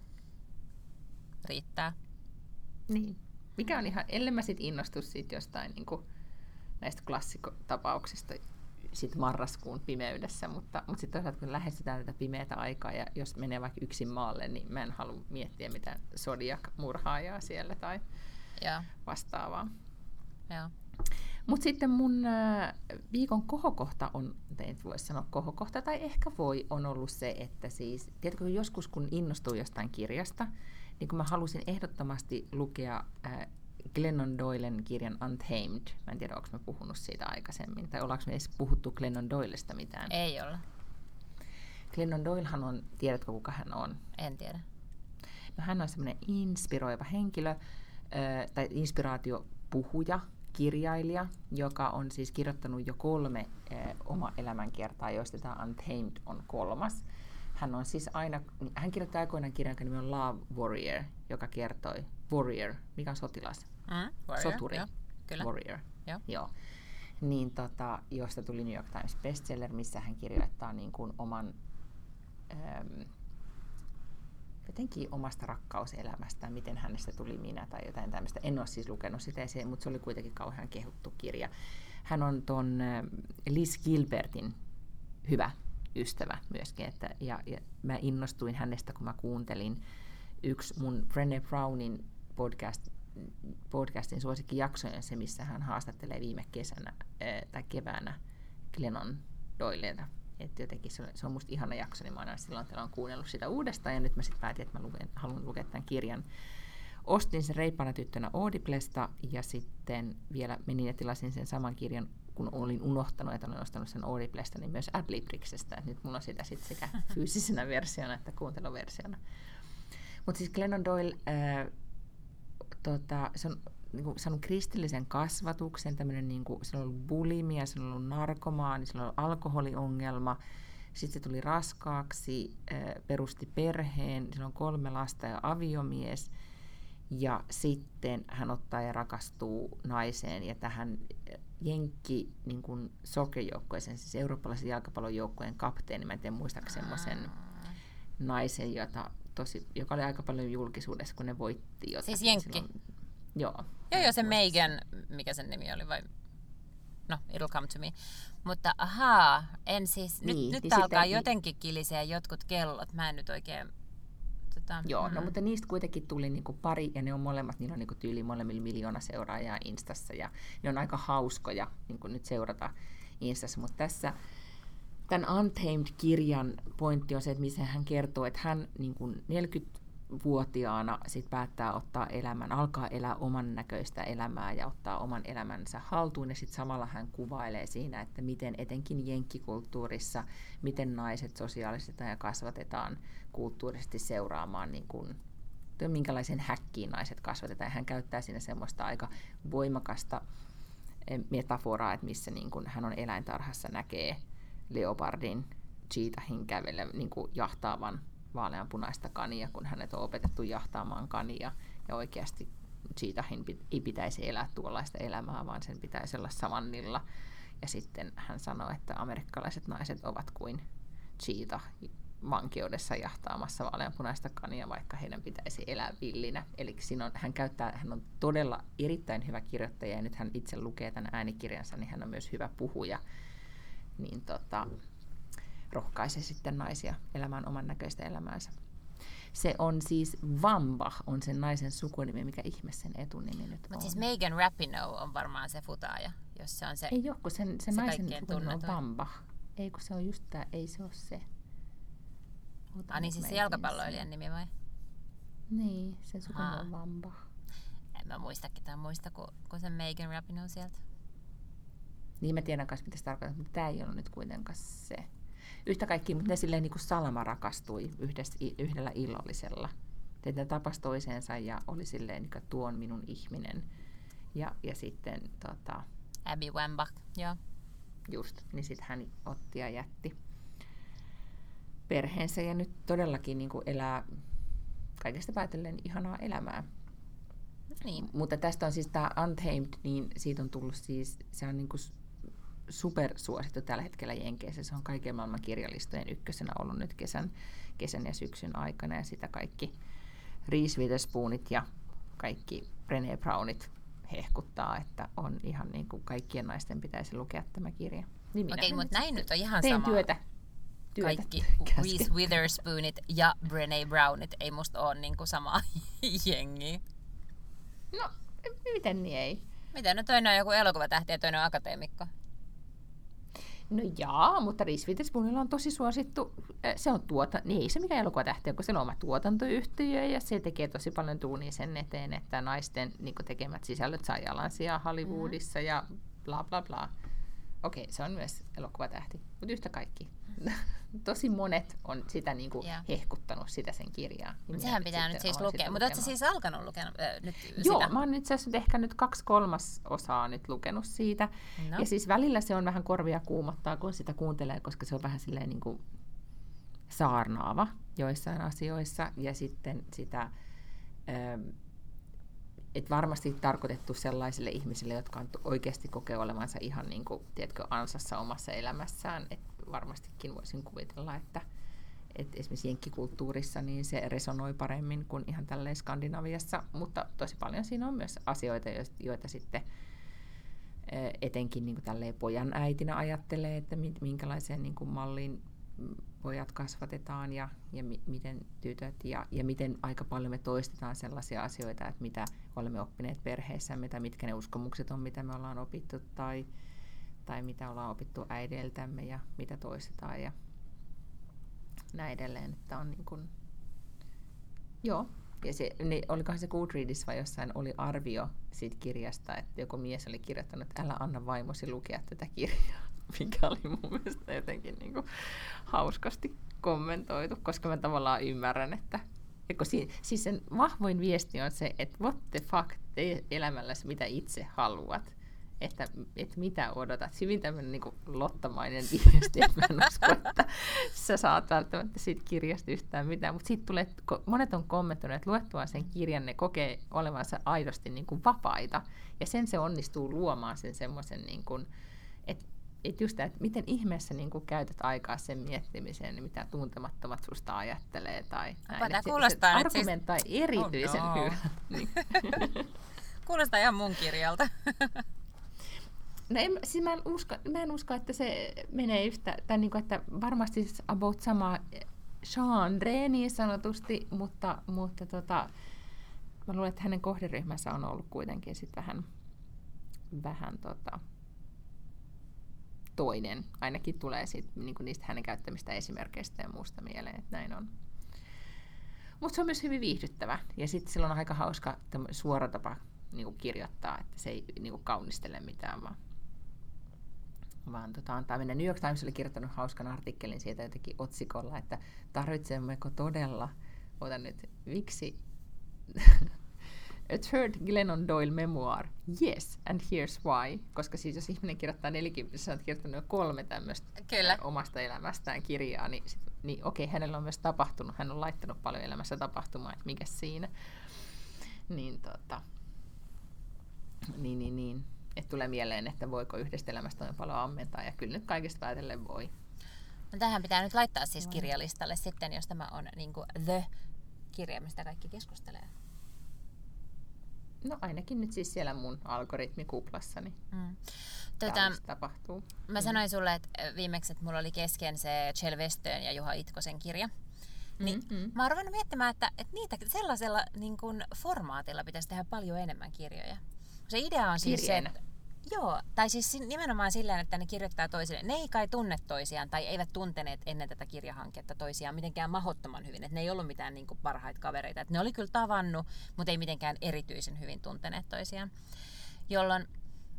riittää. Niin. Mikä on ihan, ellei mä sit innostu siitä jostain niin kuin, näistä klassikotapauksista, sit marraskuun pimeydessä, mutta, mutta sitten toisaalta kun lähestytään tätä pimeätä aikaa ja jos menee vaikka yksin maalle, niin mä en halua miettiä mitään Zodiac-murhaajaa siellä tai ja. vastaavaa. Mutta sitten mun äh, viikon kohokohta on, ei voi sanoa kohokohta, tai ehkä voi, on ollut se, että siis, tiedätkö, joskus kun innostuu jostain kirjasta, niin kun mä halusin ehdottomasti lukea äh, Glennon Doylen kirjan Untamed. Mä en tiedä, onko mä puhunut siitä aikaisemmin, tai ollaanko me edes puhuttu Glennon Doylesta mitään? Ei olla. Glennon Doylehan on, tiedätkö kuka hän on? En tiedä. No, hän on semmoinen inspiroiva henkilö, tai inspiraatiopuhuja, kirjailija, joka on siis kirjoittanut jo kolme oma elämänkertaa, joista tämä Untamed on kolmas. Hän on siis aina, hän kirjoitti aikoinaan kirjan, joka nimi on Love Warrior, joka kertoi, Warrior, mikä on sotilas? Mm, warrior, Soturi. Jo, kyllä. Warrior. Jo. Joo. Niin tota, josta tuli New York Times bestseller, missä hän kirjoittaa niin kuin oman äm, jotenkin omasta rakkauselämästään, miten hänestä tuli minä tai jotain tämmöistä. En ole siis lukenut sitä, mutta se oli kuitenkin kauhean kehuttu kirja. Hän on ton Liz Gilbertin hyvä ystävä myöskin, että, ja, ja mä innostuin hänestä, kun mä kuuntelin yksi mun Brené Brownin podcast, podcastin suosikkijaksojen, se missä hän haastattelee viime kesänä ää, tai keväänä Glennon Doyleita. Että jotenkin se on, se on musta ihana jakso, niin mä aina silloin on kuunnellut sitä uudestaan ja nyt mä sitten päätin, että mä luen, haluan lukea tämän kirjan. Ostin sen reippaana tyttönä Audiblesta ja sitten vielä menin ja tilasin sen saman kirjan kun olin unohtanut, että olen ostanut sen Audiblesta, niin myös Adlibriksestä. Nyt mulla on sitä sit sekä fyysisenä versiona että kuunteluversiona. Mutta siis Glennon Doyle, ää, tota, se on niin kuin, saanut kristillisen kasvatuksen, tämmöinen, niin kuin, se on ollut bulimia, se on ollut narkomaani, se on ollut alkoholiongelma, Sitten se tuli raskaaksi, perusti perheen, sillä on kolme lasta ja aviomies. Ja sitten hän ottaa ja rakastuu naiseen ja tähän Jenkki niin kuin soccer-joukkueeseen, siis eurooppalaisen jalkapallon joukkueen kapteeni, mä en tiedä muistaako semmoisen naisen, jota tosi, joka oli aika paljon julkisuudessa, kun ne voitti jotakin. Siis Jenkki? Silloin, joo. Joo, joo, se Megan, mikä sen nimi oli, vai? No, it'll come to me. Mutta ahaa, en siis, niin, nyt, nyt niin alkaa sitten, jotenkin kiliseä jotkut kellot, mä en nyt oikein Tota, Joo, mm. no mutta niistä kuitenkin tuli niinku pari, ja ne on molemmat, niillä on niinku tyyli molemmilla miljoona seuraajaa Instassa, ja ne on aika hauskoja niinku nyt seurata Instassa, mutta tässä tämän Untamed-kirjan pointti on se, että missä hän kertoo, että hän niin kuin 40-vuotiaana sit päättää ottaa elämän, alkaa elää oman näköistä elämää ja ottaa oman elämänsä haltuun. Ja sitten samalla hän kuvailee siinä, että miten etenkin jenkkikulttuurissa, miten naiset sosiaalisesti ja kasvatetaan kulttuurisesti seuraamaan niin kuin, minkälaisen häkkiin naiset kasvatetaan. Hän käyttää siinä semmoista aika voimakasta eh, metaforaa, että missä niin kuin hän on eläintarhassa näkee leopardin cheetahin kävele niin jahtaavan vaaleanpunaista kania, kun hänet on opetettu jahtaamaan kania. Ja oikeasti cheetahin ei pitäisi elää tuollaista elämää, vaan sen pitäisi olla savannilla. Ja sitten hän sanoi, että amerikkalaiset naiset ovat kuin cheetah vankeudessa jahtaamassa vaaleanpunaista kania, vaikka heidän pitäisi elää villinä. Eli on, hän, käyttää, hän on todella erittäin hyvä kirjoittaja ja nyt hän itse lukee tämän äänikirjansa, niin hän on myös hyvä puhuja niin tota, rohkaisee sitten naisia elämään oman näköistä elämäänsä. Se on siis Vamba, on sen naisen sukunimi, mikä ihme sen etunimi nyt Mutta siis Megan Rapinoe on varmaan se futaaja, jos se on se Ei ole, kun sen, sen se naisen sukunimi on Vamba. Ei, kun se on just tämä, ei se ole se. ah, niin siis se jalkapalloilijan nimi vai? Niin, sen sukunimi on Vamba. En mä muista ketään muista kuin, kuin sen Megan Rapinoe sieltä. Niin mä tiedän kanssa, mitä se tarkoittaa, mutta tämä ei ollut nyt kuitenkaan se. Yhtä kaikki, mutta ne silleen niin kuin Salma rakastui yhdessä, yhdellä illollisella. Ne tapasi toisensa ja oli silleen, niin kuin, tuon minun ihminen. Ja, ja sitten tota, Abby Wambach, joo. Just, niin sitten hän otti ja jätti perheensä ja nyt todellakin niin kuin elää kaikesta päätellen ihanaa elämää. Niin. Mutta tästä on siis tämä Untamed, niin siitä on tullut siis, se on niin kuin supersuosittu tällä hetkellä Jenkeissä. Se on kaiken maailman kirjalistojen ykkösenä ollut nyt kesän, kesän ja syksyn aikana ja sitä kaikki Reese Witherspoonit ja kaikki Brené Brownit hehkuttaa, että on ihan niin kuin kaikkien naisten pitäisi lukea tämä kirja. Niin Okei, mutta näin nyt on ihan sama. työtä. työtä. Kaikki Reese Witherspoonit ja Brené Brownit ei musta ole niin kuin sama jengi. No, miten niin ei? Miten? No toinen on joku elokuvatähti ja toinen on akateemikko. No jaa, mutta Reese Witherspoonilla on tosi suosittu. Se on tuota, niin ei se mikä elokuvatähti, kun se on oma tuotantoyhtiö ja se tekee tosi paljon tuunia sen eteen, että naisten niin tekemät sisällöt saa jalansijaa Hollywoodissa mm. ja bla bla bla. Okei, se on myös elokuvatähti, mutta yhtä kaikki. Tosi monet on sitä niin kuin yeah. hehkuttanut sitä sen kirjaa. Niin Sehän pitää nyt siis lukea. Mutta oletko siis alkanut lukea äh, nyt Joo, sitä? mä oon itse asiassa ehkä nyt kaksi kolmas osaa nyt lukenut siitä. No. Ja siis välillä se on vähän korvia kuumottaa, kun sitä kuuntelee, koska se on vähän silleen niin kuin saarnaava joissain asioissa. Ja sitten sitä... Ähm, et varmasti tarkoitettu sellaisille ihmisille, jotka on oikeasti kokee olevansa ihan niin kuin, tiedätkö, ansassa omassa elämässään. Et varmastikin voisin kuvitella, että, että esimerkiksi jenkkikulttuurissa niin se resonoi paremmin kuin ihan tälleen Skandinaviassa, mutta tosi paljon siinä on myös asioita, joita sitten etenkin niin kuin pojan äitinä ajattelee, että minkälaiseen niin kuin malliin pojat kasvatetaan ja, ja mi, miten tytöt ja, ja miten aika paljon me toistetaan sellaisia asioita, että mitä olemme oppineet perheessämme tai mitkä ne uskomukset on, mitä me ollaan opittu tai, tai mitä ollaan opittu äideiltämme ja mitä toistetaan ja näin edelleen. Että on niin kuin, joo, ja se, niin olikohan se Goodreadissa vai jossain oli arvio siitä kirjasta, että joku mies oli kirjoittanut, että älä anna vaimosi lukea tätä kirjaa, mikä oli mun mielestä jotenkin niin kuin hauskasti kommentoitu, koska mä tavallaan ymmärrän, että si- siis sen vahvoin viesti on se, että what the fuck, tee elämälläsi mitä itse haluat että, että mitä odotat. Hyvin tämmöinen niin lottamainen viesti, että mä en usko, että sä saat välttämättä siitä kirjasta yhtään mitään. Mutta sitten tulee, monet on kommentoinut, että luettua sen kirjan ne kokee olevansa aidosti niin kuin vapaita. Ja sen se onnistuu luomaan sen semmoisen, niin kuin, että että just tämä, että miten ihmeessä niin kuin käytät aikaa sen miettimiseen, niin mitä tuntemattomat susta ajattelee. Tai näin. Tämä kuulostaa se, se argumentai siis... erityisen oh no. hyvä. niin. kuulostaa ihan mun kirjalta. No en, siis mä, en usko, mä en usko, että se menee yhtä, tai niin kuin, että varmasti siis about sama genre niin sanotusti, mutta, mutta tota, mä luulen, että hänen kohderyhmänsä on ollut kuitenkin sit vähän, vähän tota, toinen. Ainakin tulee sit, niin kuin niistä hänen käyttämistä esimerkkeistä ja muusta mieleen, että näin on. Mutta se on myös hyvin viihdyttävä. Ja sitten sillä on aika hauska suora tapa niin kuin kirjoittaa, että se ei niin kuin kaunistele mitään, vaan vaan tota, antaa mennä. New York Times oli kirjoittanut hauskan artikkelin siitä jotenkin otsikolla, että tarvitsemmeko todella, otan nyt, miksi A third Glennon Doyle memoir. Yes, and here's why. Koska siis jos ihminen kirjoittaa 40, sä oot kirjoittanut jo kolme tämmöistä Kyllä. omasta elämästään kirjaa, niin, sit, niin okei, hänellä on myös tapahtunut, hän on laittanut paljon elämässä tapahtumaa, että mikä siinä. Niin tota, niin, niin, niin että tulee mieleen, että voiko yhdestä elämästä noin paljon ammentaa, ja kyllä nyt kaikesta päätellen voi. No tähän pitää nyt laittaa siis kirjalistalle sitten, jos tämä on niin kuin the kirja, mistä kaikki keskustelee. No ainakin nyt siis siellä mun algoritmikuplassani. Mm. Tota, tapahtuu. Mä mm. sanoin sulle että viimeksi, että mulla oli kesken se Chel Westön ja Juha Itkosen kirja. Niin mm-hmm. mä oon ruvennut miettimään, että, että niitä sellaisella niin kuin formaatilla pitäisi tehdä paljon enemmän kirjoja. Se idea on siis se, että Joo, tai siis nimenomaan sillä että ne kirjoittaa toisille. Ne ei kai tunne toisiaan tai eivät tunteneet ennen tätä kirjahanketta toisiaan mitenkään mahottoman hyvin. Että ne ei ollut mitään niin parhaita kavereita. Että ne oli kyllä tavannut, mutta ei mitenkään erityisen hyvin tunteneet toisiaan. Jolloin,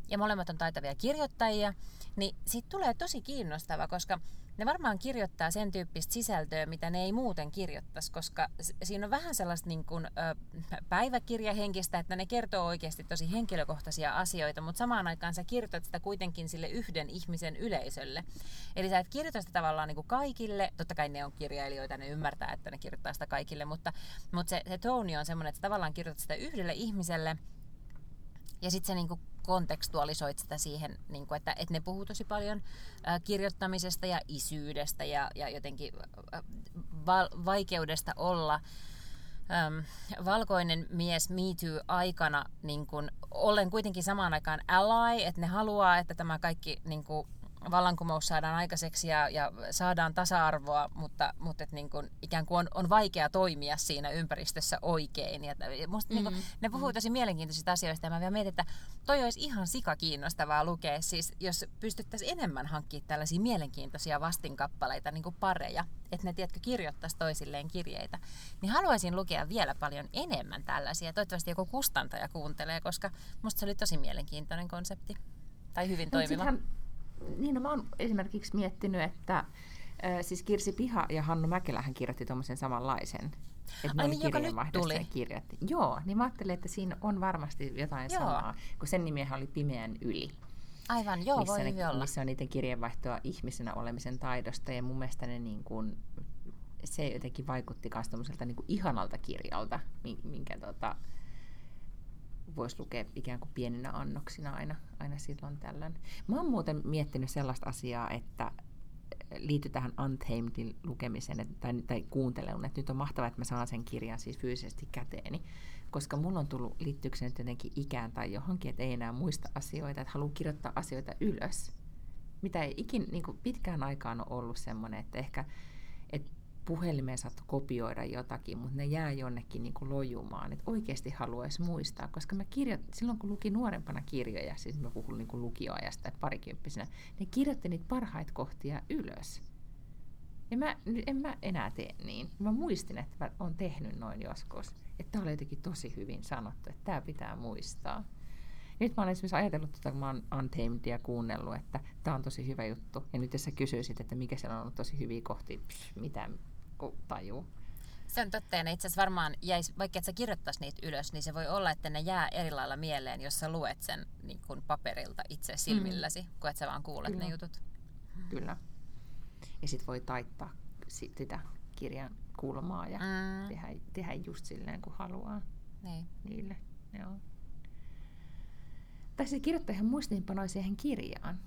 ja molemmat on taitavia kirjoittajia, niin siitä tulee tosi kiinnostava, koska ne varmaan kirjoittaa sen tyyppistä sisältöä, mitä ne ei muuten kirjoittaisi, koska siinä on vähän sellaista niin kuin, ö, päiväkirjahenkistä, että ne kertoo oikeasti tosi henkilökohtaisia asioita, mutta samaan aikaan sä kirjoitat sitä kuitenkin sille yhden ihmisen yleisölle. Eli sä et kirjoita sitä tavallaan niin kuin kaikille, totta kai ne on kirjailijoita, ne ymmärtää, että ne kirjoittaa sitä kaikille, mutta, mutta se, se toni on semmoinen, että sä tavallaan kirjoitat sitä yhdelle ihmiselle, ja sitten se niinku kontekstualisoit sitä siihen, niin kuin, että, että ne puhuu tosi paljon ää, kirjoittamisesta ja isyydestä ja, ja jotenkin val, vaikeudesta olla äm, valkoinen mies Me Too-aikana niin kun, ollen kuitenkin samaan aikaan ally, että ne haluaa, että tämä kaikki niin kun, vallankumous saadaan aikaiseksi ja, ja saadaan tasa-arvoa, mutta, mutta et niin kuin, ikään kuin on, on vaikea toimia siinä ympäristössä oikein. Ja musta mm-hmm. niin kuin, ne puhuu tosi mielenkiintoisista asioista ja mä vielä mietin, että toi olisi ihan sika kiinnostavaa lukea, siis jos pystyttäisiin enemmän hankkimaan tällaisia mielenkiintoisia vastinkappaleita, niin kuin pareja, että ne tiedätkö, kirjoittaisi toisilleen kirjeitä, niin haluaisin lukea vielä paljon enemmän tällaisia. Toivottavasti joku kustantaja kuuntelee, koska musta se oli tosi mielenkiintoinen konsepti. Tai hyvin toimiva niin no, mä oon esimerkiksi miettinyt, että äh, siis Kirsi Piha ja Hannu Mäkelähän kirjoitti tuommoisen samanlaisen. Että Ai niin, joka nyt tuli. Kirjoitti. Joo, niin mä ajattelin, että siinä on varmasti jotain joo. samaa, kun sen nimihän oli Pimeän yli. Aivan, joo, missä voi ne, olla. Missä on niiden kirjeenvaihtoa ihmisenä olemisen taidosta, ja mun mielestä ne niin kuin, se jotenkin vaikutti myös niin kuin ihanalta kirjalta, minkä tota, voisi lukea ikään kuin pieninä annoksina aina, aina silloin tällöin. Mä oon muuten miettinyt sellaista asiaa, että liittyy tähän Untamedin lukemiseen tai, tai kuunteluun, että nyt on mahtavaa, että mä saan sen kirjan siis fyysisesti käteeni, koska mulla on tullut, liittyykö se nyt jotenkin ikään tai johonkin, että ei enää muista asioita, että haluaa kirjoittaa asioita ylös, mitä ei ikin niin pitkään aikaan ole ollut semmoinen, että ehkä puhelimeen saat kopioida jotakin, mutta ne jää jonnekin niin kuin lojumaan. Että oikeasti haluaisi muistaa, koska mä kirjoit, silloin kun luki nuorempana kirjoja, siis mä puhun niin kuin lukioajasta, että parikymppisenä, ne kirjoitti niitä parhaita kohtia ylös. Ja mä, en mä enää tee niin. Mä muistin, että mä oon tehnyt noin joskus. Että tää oli jotenkin tosi hyvin sanottu, että tämä pitää muistaa. Nyt mä olen esimerkiksi ajatellut, että kun mä oon Untamedia kuunnellut, että tämä on tosi hyvä juttu. Ja nyt jos sä kysyisit, että mikä siellä on ollut tosi hyviä kohtia, mitä tajuu. Se on totta, ja ne itse asiassa varmaan jäisi, vaikka et sä kirjoittaisi niitä ylös, niin se voi olla, että ne jää eri lailla mieleen, jos sä luet sen niin kuin paperilta itse silmilläsi, mm. kun et sä vaan kuulet Kyllä. ne jutut. Kyllä. Ja sit voi taittaa si- sitä kirjan kulmaa ja Mm. tehdä, tehdä just silleen, kun haluaa Niin. niille. Joo. Tai se kirjoittaa ihan muistiinpanoja siihen kirjaan.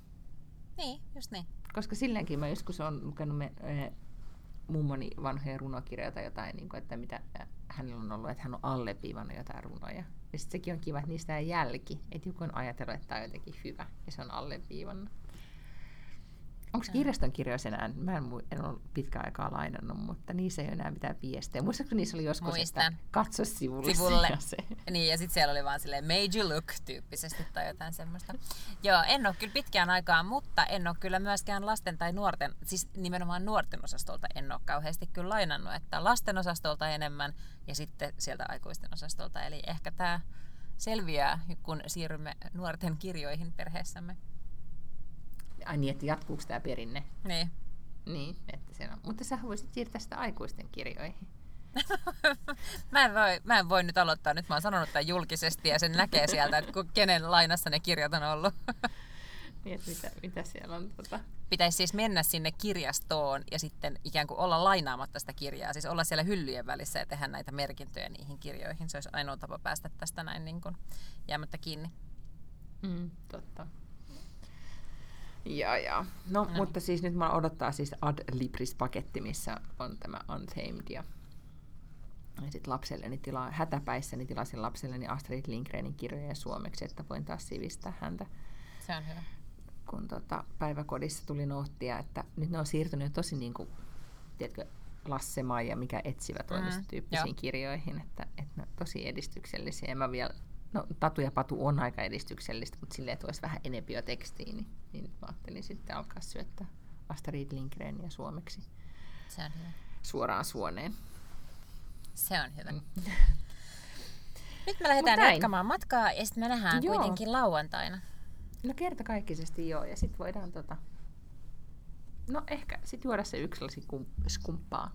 Niin, just niin. Koska silleenkin mä joskus on lukenut me, äh, mummoni vanhoja runokirjoja tai jotain, niin kuin, että mitä hänellä on ollut, että hän on alleviivannut jotain runoja. Ja sitten sekin on kiva, että niistä jälki. Että joku on ajatellut, että tämä on jotenkin hyvä ja se on alleviivannut. Onko kirjaston kirjoissa enää? Mä en, en ole pitkään aikaa lainannut, mutta niissä ei ole enää mitään viestejä. Muistatko niissä oli joskus, Muistan. että katso sivulle, Sivulle. se. Niin, ja sitten siellä oli vaan silleen you look tyyppisesti tai jotain semmoista. Joo, en ole kyllä pitkään aikaan, mutta en ole kyllä myöskään lasten tai nuorten, siis nimenomaan nuorten osastolta en ole kauheasti kyllä lainannut, että lasten osastolta enemmän ja sitten sieltä aikuisten osastolta. Eli ehkä tämä selviää, kun siirrymme nuorten kirjoihin perheessämme. Ai niin, että jatkuuko tämä perinne? Niin. Niin, että se on. Mutta sä voisit siirtää sitä aikuisten kirjoihin. mä, en voi, mä en voi nyt aloittaa, nyt mä oon sanonut tämän julkisesti ja sen näkee sieltä, että kenen lainassa ne kirjat on ollut. Niin, mitä, mitä siellä on tota... pitäisi siis mennä sinne kirjastoon ja sitten ikään kuin olla lainaamatta sitä kirjaa, siis olla siellä hyllyjen välissä ja tehdä näitä merkintöjä niihin kirjoihin. Se olisi ainoa tapa päästä tästä näin niin kuin jäämättä kiinni. Mm, totta. Ja, ja. No, No. mutta siis nyt mä odottaa siis Ad Libris-paketti, missä on tämä Untamed ja ja sitten lapselleni tilaa, hätäpäissäni tilasin lapselleni Astrid Lindgrenin kirjoja suomeksi, että voin taas sivistää häntä. Se on hyvä. kun tota, päiväkodissa tuli noottia, että nyt ne on siirtynyt tosi niin kuin, tiedätkö, Lasse Maija, mikä etsivä toimisto Mm, tyyppisiin joo. kirjoihin, että, että ne on tosi edistyksellisiä. Ja mä vielä, no Tatu ja Patu on aika edistyksellistä, mutta silleen, että olisi vähän enempi jo tekstiin, niin, niin nyt mä ajattelin sitten alkaa syöttää Astrid Lindgrenia suomeksi Se on hyvä. suoraan suoneen. Se on hyvä. Mm. Nyt me lähdetään jatkamaan matkaa ja sitten me nähdään Joo. kuitenkin lauantaina. No kertakaikkisesti joo, ja sitten voidaan tota, no ehkä sitten juoda se yksi lasi kum- skumppaa.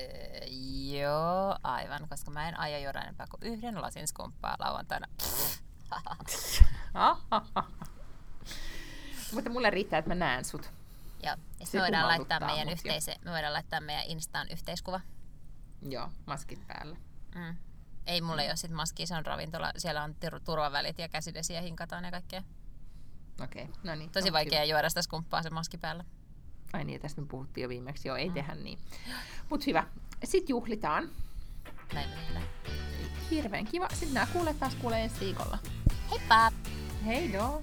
Öö, joo, aivan, koska mä en aio juoda enempää kuin yhden lasin skumppaa lauantaina. Mutta mulle riittää, että mä näen sut. Joo, ja Se me voidaan laittaa meidän, yhteise, me voidaan laittaa meidän Instaan yhteiskuva. Joo, maskit päällä. Mm. Ei mulla ei ole sit maskia, se on ravintola. Siellä on tur- turvavälit ja käsidesiä hinkataan ja kaikkea. Okei, no niin. Tosi no, vaikea juoda sitä skumppaa se maski päällä. Hyvä. Ai niin, tästä me puhuttiin jo viimeksi. Joo, ei Mm. tehdä niin. Mut hyvä. Sitten juhlitaan. Näin me tehdään. Hirveän kiva. Sitten nämä kuulet taas kuulee ensi viikolla. Heippa! Hei doo!